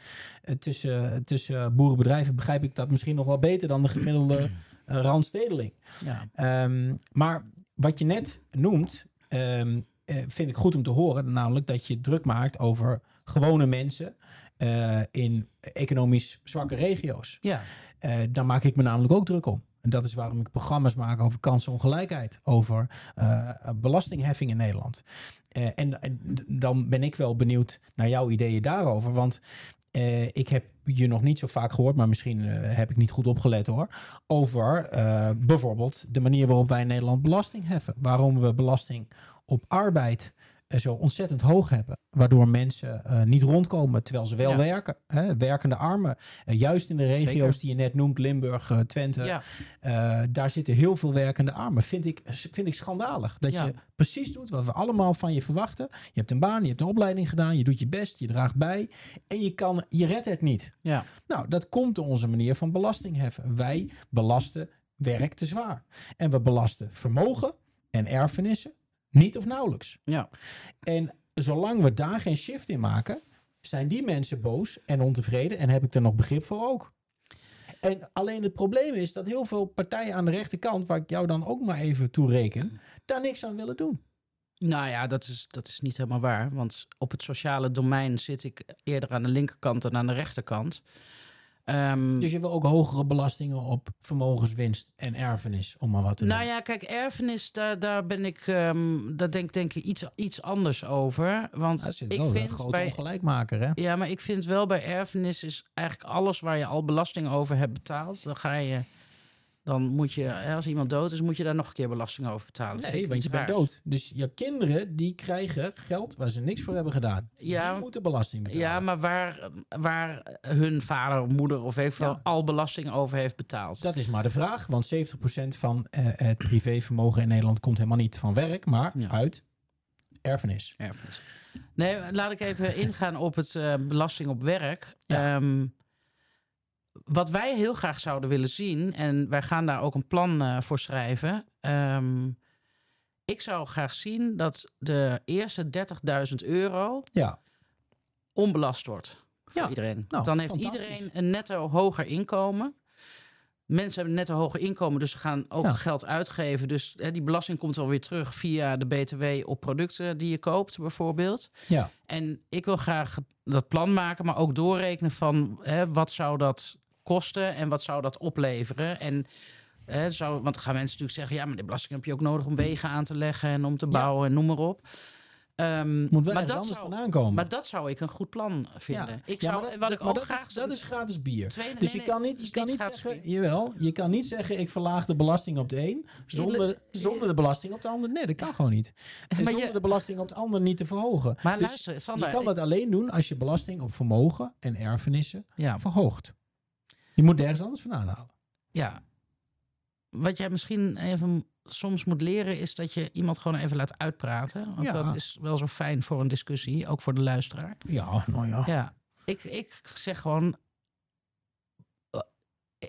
tussen, tussen boerenbedrijven, begrijp ik dat misschien nog wel beter dan de gemiddelde randstedeling. Ja. Ehm, maar wat je net noemt, ehm, eh, vind ik goed om te horen. Namelijk dat je druk maakt over gewone mensen. eh, in economisch zwakke regio's. Ja, Eh, daar maak ik me namelijk ook druk om. En dat is waarom ik programma's maak over kansenongelijkheid, over eh, belastingheffing in Nederland. Eh, en, en dan ben ik wel benieuwd naar jouw ideeën daarover. Want eh, ik heb je nog niet zo vaak gehoord, maar misschien eh, heb ik niet goed opgelet hoor. Over eh, bijvoorbeeld de manier waarop wij in Nederland belasting heffen. Waarom we belasting op arbeid zo ontzettend hoog hebben. Waardoor mensen eh, niet rondkomen terwijl ze wel Ja. werken. Hè? Werkende armen. Eh, juist in de regio's Zeker. die je net noemt, Limburg, eh, Twente. ja. daar zitten heel veel werkende armen. Vind ik, vind ik schandalig. Dat Ja. je precies doet wat we allemaal van je verwachten. Je hebt een baan, je hebt een opleiding gedaan. Je doet je best, je draagt bij. En je, kan, je redt het niet. ja. Nou, dat komt door onze manier van belasting heffen. Wij belasten werk te zwaar. En we belasten vermogen en erfenissen niet of nauwelijks. ja. En zolang we daar geen shift in maken, zijn die mensen boos en ontevreden. En heb ik er nog begrip voor ook. En alleen het probleem is dat heel veel partijen aan de rechterkant, waar ik jou dan ook maar even toe reken, daar niks aan willen doen. Nou ja, dat is, dat is niet helemaal waar. Want op het sociale domein zit ik eerder aan de linkerkant dan aan de rechterkant. Ehm, Dus je wil ook hogere belastingen op vermogenswinst en erfenis, om maar wat te nou doen. ja, kijk, erfenis, daar, daar ben ik, ehm, daar denk, denk ik iets, iets anders over. Want Dat zit ik wel een vind grote bij, ongelijkmaker, hè? ja, maar ik vind wel bij erfenis is eigenlijk alles waar je al belasting over hebt betaald. Dan ga je, dan moet je, als iemand dood is, moet je daar nog een keer belasting over betalen. Nee, want je bent dood. Dus je kinderen, die krijgen geld waar ze niks voor hebben gedaan. Ja, die moeten belasting betalen. Ja, maar waar, waar hun vader of moeder of Ja. al belasting over heeft betaald. Dat is maar de vraag, want 70% van eh, het privévermogen in Nederland komt helemaal niet van werk, maar Ja. uit erfenis. Erfenis. Nee, laat ik even ingaan op het eh, belasting op werk. Ja. Ehm, wat wij heel graag zouden willen zien, en wij gaan daar ook een plan eh, voor schrijven. ehm, ik zou graag zien dat de eerste 30.000 euro Ja, onbelast wordt voor Ja, iedereen. nou, Dan heeft iedereen een netto hoger inkomen. Mensen hebben een netto hoger inkomen, dus ze gaan ook Ja. geld uitgeven. Dus hè, die belasting komt wel weer terug via de BTW op producten die je koopt, bijvoorbeeld. ja. En ik wil graag dat plan maken, maar ook doorrekenen van hè, wat zou dat kosten en wat zou dat opleveren. En hè, zou, want dan gaan mensen natuurlijk zeggen, ja, maar de belasting heb je ook nodig om wegen aan te leggen en om te Ja. bouwen en noem maar op. Ehm, Moet wel maar, dat anders zou, vandaan komen. maar dat zou ik een goed plan vinden. Ja. Ik zou, dat, wat ik ook dat graag is, dat is gratis bier. Dus nee, je kan niet, het je kan niet zeggen, bier. jawel, je kan niet zeggen ik verlaag de belasting op de een zonder, zonder de belasting op de ander. Nee, dat kan gewoon niet. En Maar zonder je- de belasting op de ander niet te verhogen. Maar Dus luister, Sander, je kan dat alleen doen als je belasting op vermogen en erfenissen ja, verhoogt. Je moet ergens anders vandaan halen. ja. Wat jij misschien even soms moet leren is dat je iemand gewoon even laat uitpraten. Want Ja. dat is wel zo fijn voor een discussie, ook voor de luisteraar. Ja, nou ja. Ja, ik, ik zeg gewoon. eh,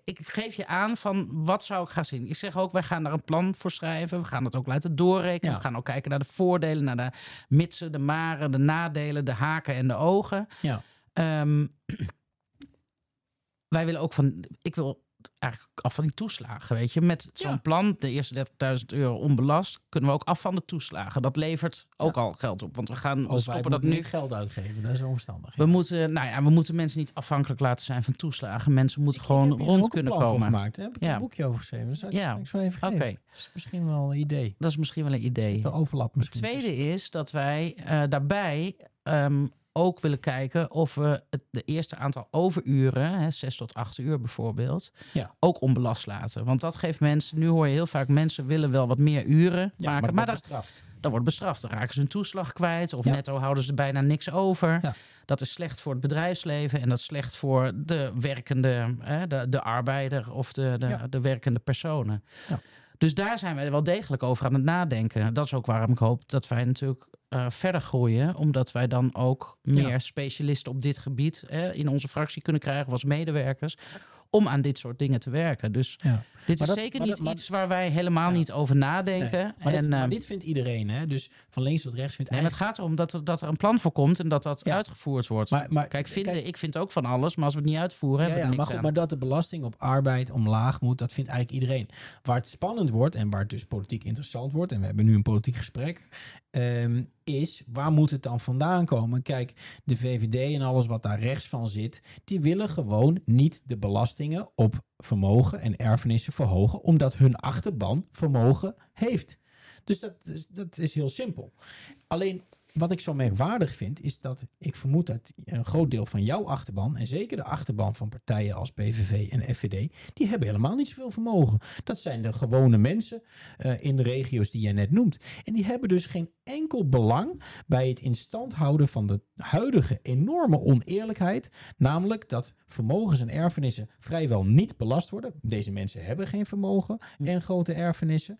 Ik geef je aan van wat zou ik gaan zien. Ik zeg ook, wij gaan daar een plan voor schrijven. We gaan dat ook laten doorrekenen. Ja. We gaan ook kijken naar de voordelen, naar de mitsen, de maren, de nadelen, de haken en de ogen. Ja. Ehm, wij willen ook van. Ik wil eigenlijk af van die toeslagen, weet je. Met zo'n Ja. plan, de eerste 30.000 euro onbelast, kunnen we ook af van de toeslagen. Dat levert ook al geld op. Want we gaan we Of wij stoppen dat nu. niet geld uitgeven, dat is onverstandig. We moeten, nou ja, we moeten mensen niet afhankelijk laten zijn van toeslagen. Mensen moeten Ik gewoon heb rond kunnen plan voor komen. gemaakt. Heb ik een boekje over geschreven. Ik Ja. straks wel even geven. Dat is misschien wel een idee. dat is misschien wel een idee. De overlap Het misschien. tweede is dat wij eh, daarbij ehm, ook willen kijken of we het de eerste aantal overuren, hè, 6 tot 8 uur bijvoorbeeld, Ja. ook onbelast laten. Want dat geeft mensen, nu hoor je heel vaak mensen willen wel wat meer uren Ja, maken, maar, dat dat, bestraft. dat wordt bestraft. Dan raken ze hun toeslag kwijt of Ja. netto houden ze er bijna niks over. Dat is slecht voor het bedrijfsleven en dat is slecht voor de werkende, hè, de, de arbeider of de, de, werkende personen. Dus daar zijn wij wel degelijk over aan het nadenken. Dat is ook waarom ik hoop dat wij natuurlijk eh, verder groeien. Omdat wij dan ook meer Ja. specialisten op dit gebied hè, in onze fractie kunnen krijgen als medewerkers. Om aan dit soort dingen te werken. Dus Ja. dit Maar is dat- zeker niet dat- maar- iets waar wij helemaal Ja. niet over nadenken. Nee, maar, en, dit, maar ehm, dit vindt iedereen, hè? Dus van links tot rechts vindt maar het gaat erom dat er, dat er een plan voor komt en dat dat Ja. uitgevoerd wordt. Maar, Kijk, vinden, ik vind ook van alles, maar als we het niet uitvoeren, ja, hebben we ja, maar, niks goed, aan. maar dat de belasting op arbeid omlaag moet, dat vindt eigenlijk iedereen. Waar het spannend wordt en waar het dus politiek interessant wordt, en we hebben nu een politiek gesprek, ehm, is, waar moet het dan vandaan komen? Kijk, de VVD en alles wat daar rechts van zit, die willen gewoon niet de belastingen op vermogen en erfenissen verhogen, omdat hun achterban vermogen heeft. Dus dat dat is heel simpel. Alleen wat ik zo merkwaardig vind, is dat ik vermoed dat een groot deel van jouw achterban, en zeker de achterban van partijen als PVV en FVD, die hebben helemaal niet zoveel vermogen. Dat zijn de gewone mensen uh, in de regio's die jij net noemt. En die hebben dus geen enkel belang bij het in stand houden van de huidige enorme oneerlijkheid. Namelijk dat vermogens en erfenissen vrijwel niet belast worden. Deze mensen hebben geen vermogen en grote erfenissen.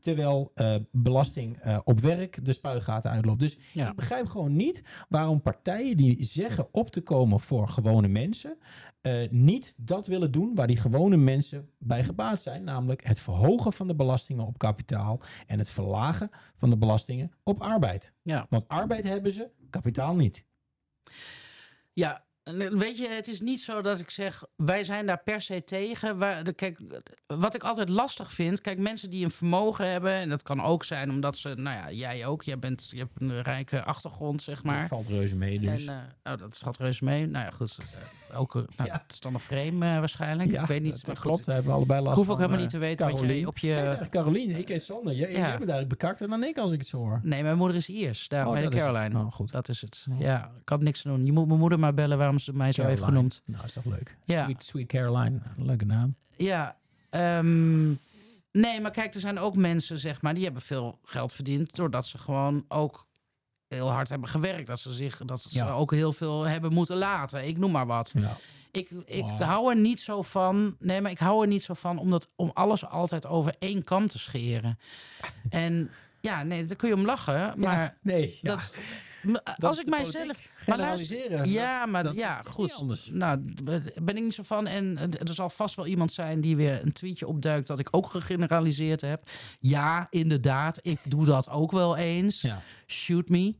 Terwijl uh, belasting uh, op werk de spuigaten uitloopt. Dus ja. ik begrijp gewoon niet waarom partijen die zeggen op te komen voor gewone mensen. Uh, niet dat willen doen waar die gewone mensen bij gebaat zijn. Namelijk het verhogen van de belastingen op kapitaal en het verlagen van de belastingen op arbeid. Ja. Want arbeid hebben ze, kapitaal niet. Ja, Weet je, het is niet zo dat ik zeg, wij zijn daar per se tegen. Waar, kijk, wat ik altijd lastig vind, kijk, mensen die een vermogen hebben, en dat kan ook zijn omdat ze, nou ja, jij ook, jij bent, je hebt een rijke achtergrond, zeg maar. Dat valt reuze mee dus. En, uh, oh, dat valt reuze mee. Nou ja, goed, uh, ook, nou, ja. het is dan een frame waarschijnlijk. Ja, ik weet niet. Dat klopt, we hebben allebei last Ik hoef ook helemaal niet te weten Caroline. wat je op je... Caroline, ik heet Sander. Jij, ja. jij bent eigenlijk bekakter dan ik als ik het zo hoor. Nee, mijn moeder is Iers, daar oh, bij de Caroline. Oh, goed. Dat is het. Ja, ik had niks te doen. Je moet mijn moeder maar bellen waarom ze mij zo heeft genoemd. Nou, is toch leuk. Ja. Sweet, Sweet Caroline, leuke naam. Ja, um, nee, maar kijk, er zijn ook mensen, zeg maar, die hebben veel geld verdiend doordat ze gewoon ook heel hard hebben gewerkt. Dat ze zich dat ze ja. ook heel veel hebben moeten laten. Ik noem maar wat. Ja. Ik, ik wow. hou er niet zo van. Nee, maar ik hou er niet zo van om, dat, om alles altijd over één kam te scheren. en ja, nee, daar kun je om lachen. Maar ja, nee, ja. dat, als ik mijzelf. Generaliseren. ja, maar dat, ja, goed. Anders. Nou, ben ik niet zo van. En er zal vast wel iemand zijn die weer een tweetje opduikt dat ik ook gegeneraliseerd heb. Ja, inderdaad, ik doe dat ook wel eens. Ja. Shoot me.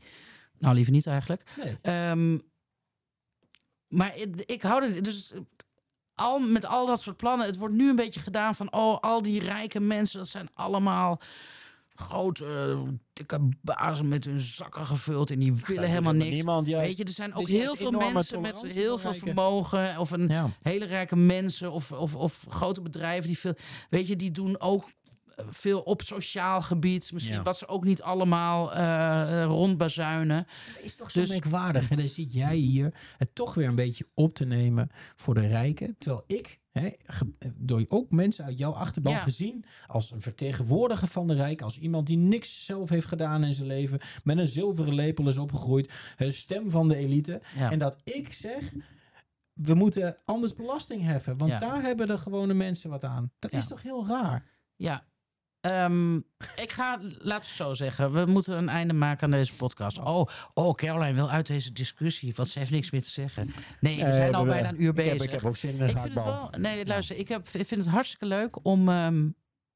Nou, liever niet eigenlijk. Nee. Um, maar ik hou er dus al met al dat soort plannen. Het wordt nu een beetje gedaan van oh, al die rijke mensen, dat zijn allemaal grote, dikke bazen met hun zakken gevuld en die willen helemaal niks. Niemand, juist, Weet je, er zijn ook heel veel mensen met heel veel vermogen of een ja. hele rijke mensen of, of, of grote bedrijven die veel, weet je, die doen ook veel op sociaal gebied. Misschien ja. wat ze ook niet allemaal uh, rondbazuinen. Dat is toch zo dus, merkwaardig. En dan zit jij hier het toch weer een beetje op te nemen voor de rijken. Terwijl ik He, door ook mensen uit jouw achterban ja. gezien als een vertegenwoordiger van de rijk, als iemand die niks zelf heeft gedaan in zijn leven, met een zilveren lepel is opgegroeid, een stem van de elite. Ja. En dat ik zeg, we moeten anders belasting heffen, want Ja. daar hebben de gewone mensen wat aan. Dat is toch heel raar? Ja. Ehm, ik ga, laten we zo zeggen, we moeten een einde maken aan deze podcast. Oh, oh Caroline wil uit deze discussie, want ze heeft niks meer te zeggen. Nee, we zijn al bijna een uur ik bezig. Heb, ik heb ook zin in een Ik vind het wel. Nee, luister, ik, heb, ik vind het hartstikke leuk om ehm,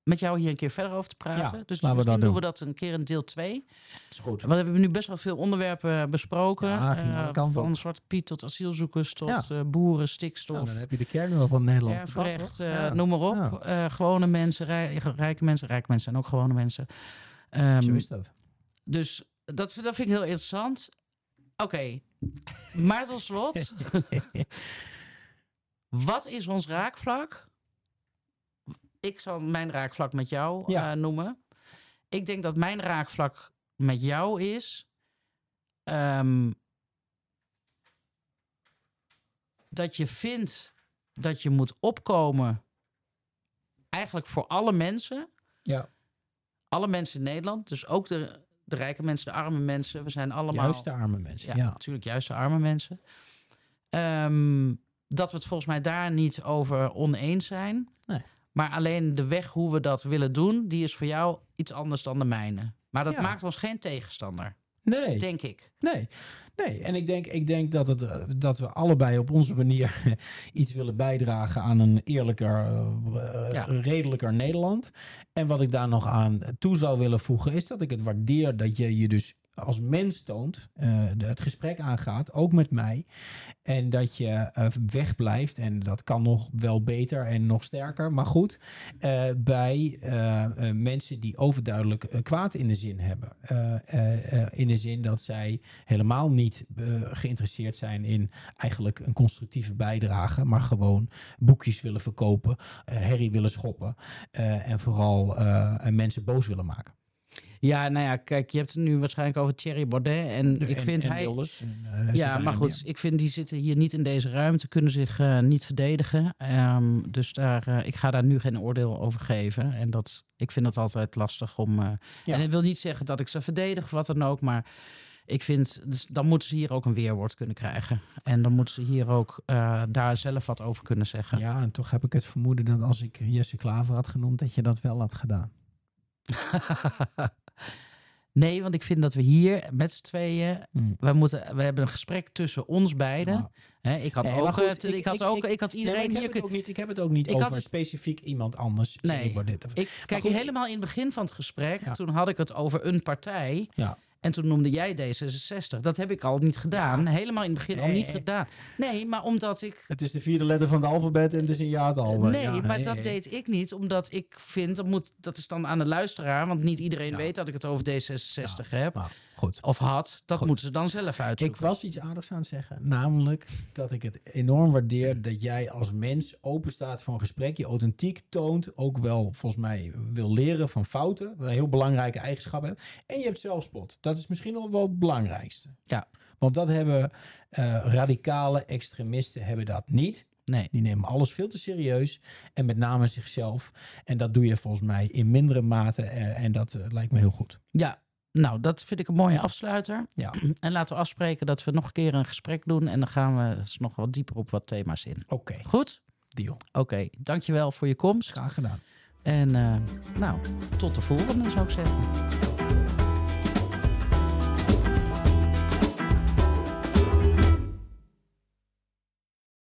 met jou hier een keer verder over te praten. Ja, dus laten we misschien dat doen doen. we dat een keer in deel 2. Is goed. Want we hebben nu best wel veel onderwerpen besproken. Ja, ging alle Eh, van op. Zwarte Piet tot asielzoekers, tot Ja. eh, boeren, stikstof. Nou, dan heb je de kern wel van Nederland. Erfrecht, eh, Ja. noem maar op. Eh, gewone mensen, rij- rijke mensen. Rijke mensen zijn ook gewone mensen. Zo is dat. dus dat, dat vind ik heel interessant. Oké, maar tot slot. Wat is ons raakvlak? Ik zal mijn raakvlak met jou Ja. eh, noemen. Ik denk dat mijn raakvlak met jou is... ehm, dat je vindt dat je moet opkomen... eigenlijk voor alle mensen Ja, alle mensen in Nederland, dus ook de, de rijke mensen, de arme mensen, we zijn allemaal. juist de arme mensen. ja, Ja, natuurlijk juist de arme mensen. Ehm, dat we het volgens mij daar niet over oneens zijn. Nee. Maar alleen de weg hoe we dat willen doen, die is voor jou iets anders dan de mijne. Maar dat Ja. maakt ons geen tegenstander, Nee, denk ik. nee, nee. En ik denk, ik denk dat, het, eh, dat we allebei op onze manier iets willen bijdragen aan een eerlijker, eh, Ja. redelijker Nederland. En wat ik daar nog aan toe zou willen voegen, is dat ik het waardeer dat je je dus als mens toont, eh, het gesprek aangaat, ook met mij. En dat je eh, wegblijft, en dat kan nog wel beter en nog sterker, maar goed, eh, bij mensen die overduidelijk kwaad in de zin hebben. In de zin dat zij helemaal niet geïnteresseerd zijn in eigenlijk een constructieve bijdrage, maar gewoon boekjes willen verkopen, herrie willen schoppen en vooral mensen boos willen maken. Ja, nou ja, kijk, je hebt het nu waarschijnlijk over Thierry Baudet. En ik En- vind en hij... Wilders en, eh, ze Ja, maar goed, ik vind die zitten hier niet in deze ruimte, kunnen zich eh, niet verdedigen. Ehm, dus daar, eh, ik ga daar nu geen oordeel over geven. En dat, ik vind dat altijd lastig om. Ja. En dat wil niet zeggen dat ik ze verdedig wat dan ook, maar ik vind, dus dan moeten ze hier ook een weerwoord kunnen krijgen. En dan moeten ze hier ook daar zelf wat over kunnen zeggen. Ja, en toch heb ik het vermoeden dat als ik Jesse Klaver had genoemd, dat je dat wel had gedaan. nee, want ik vind dat we hier met z'n tweeën. Hmm. We, moeten, we hebben een gesprek tussen ons beiden. Ja. Ik had Nee, maar ook, goed, eh, ik, had ook, ik, had Nee, iedereen ik, hier heb het ook niet, ik heb het ook niet Ik had over het- specifiek iemand anders. Nee. Of- Ik, kijk, goed, helemaal in het begin van het gesprek, Ja. toen had ik het over een partij. Ja. En toen noemde jij D66. Dat heb ik al niet gedaan. Helemaal in het begin al niet gedaan. Nee, maar omdat ik. Het is de vierde letter van het alfabet en het is een jaartal. Nee, Ja, maar nee, dat deed ik niet, omdat ik vind dat moet. Dat is dan aan de luisteraar, want niet iedereen Ja. weet dat ik het over D66 heb goed. of had. Dat Goed. moeten ze dan zelf Ik uitzoeken. was iets aardigs aan het zeggen. Namelijk dat ik het enorm waardeer dat jij als mens open staat voor een gesprek. Je authentiek toont. Ook wel volgens mij wil leren van fouten. Een heel belangrijke eigenschap hebt. En je hebt zelfspot. Dat is misschien nog wel het belangrijkste. Ja. Want dat hebben eh, radicale extremisten hebben dat niet. Nee. Die nemen alles veel te serieus. En met name zichzelf. En dat doe je volgens mij in mindere mate. eh, en dat eh, lijkt me heel goed. Ja, nou, dat vind ik een mooie afsluiter. Ja. En laten we afspreken dat we nog een keer een gesprek doen. En dan gaan we eens nog wat dieper op wat thema's in. Oké, Goed? deal. Oké, dankjewel voor je komst. Graag gedaan. En eh, nou, tot de volgende zou ik zeggen.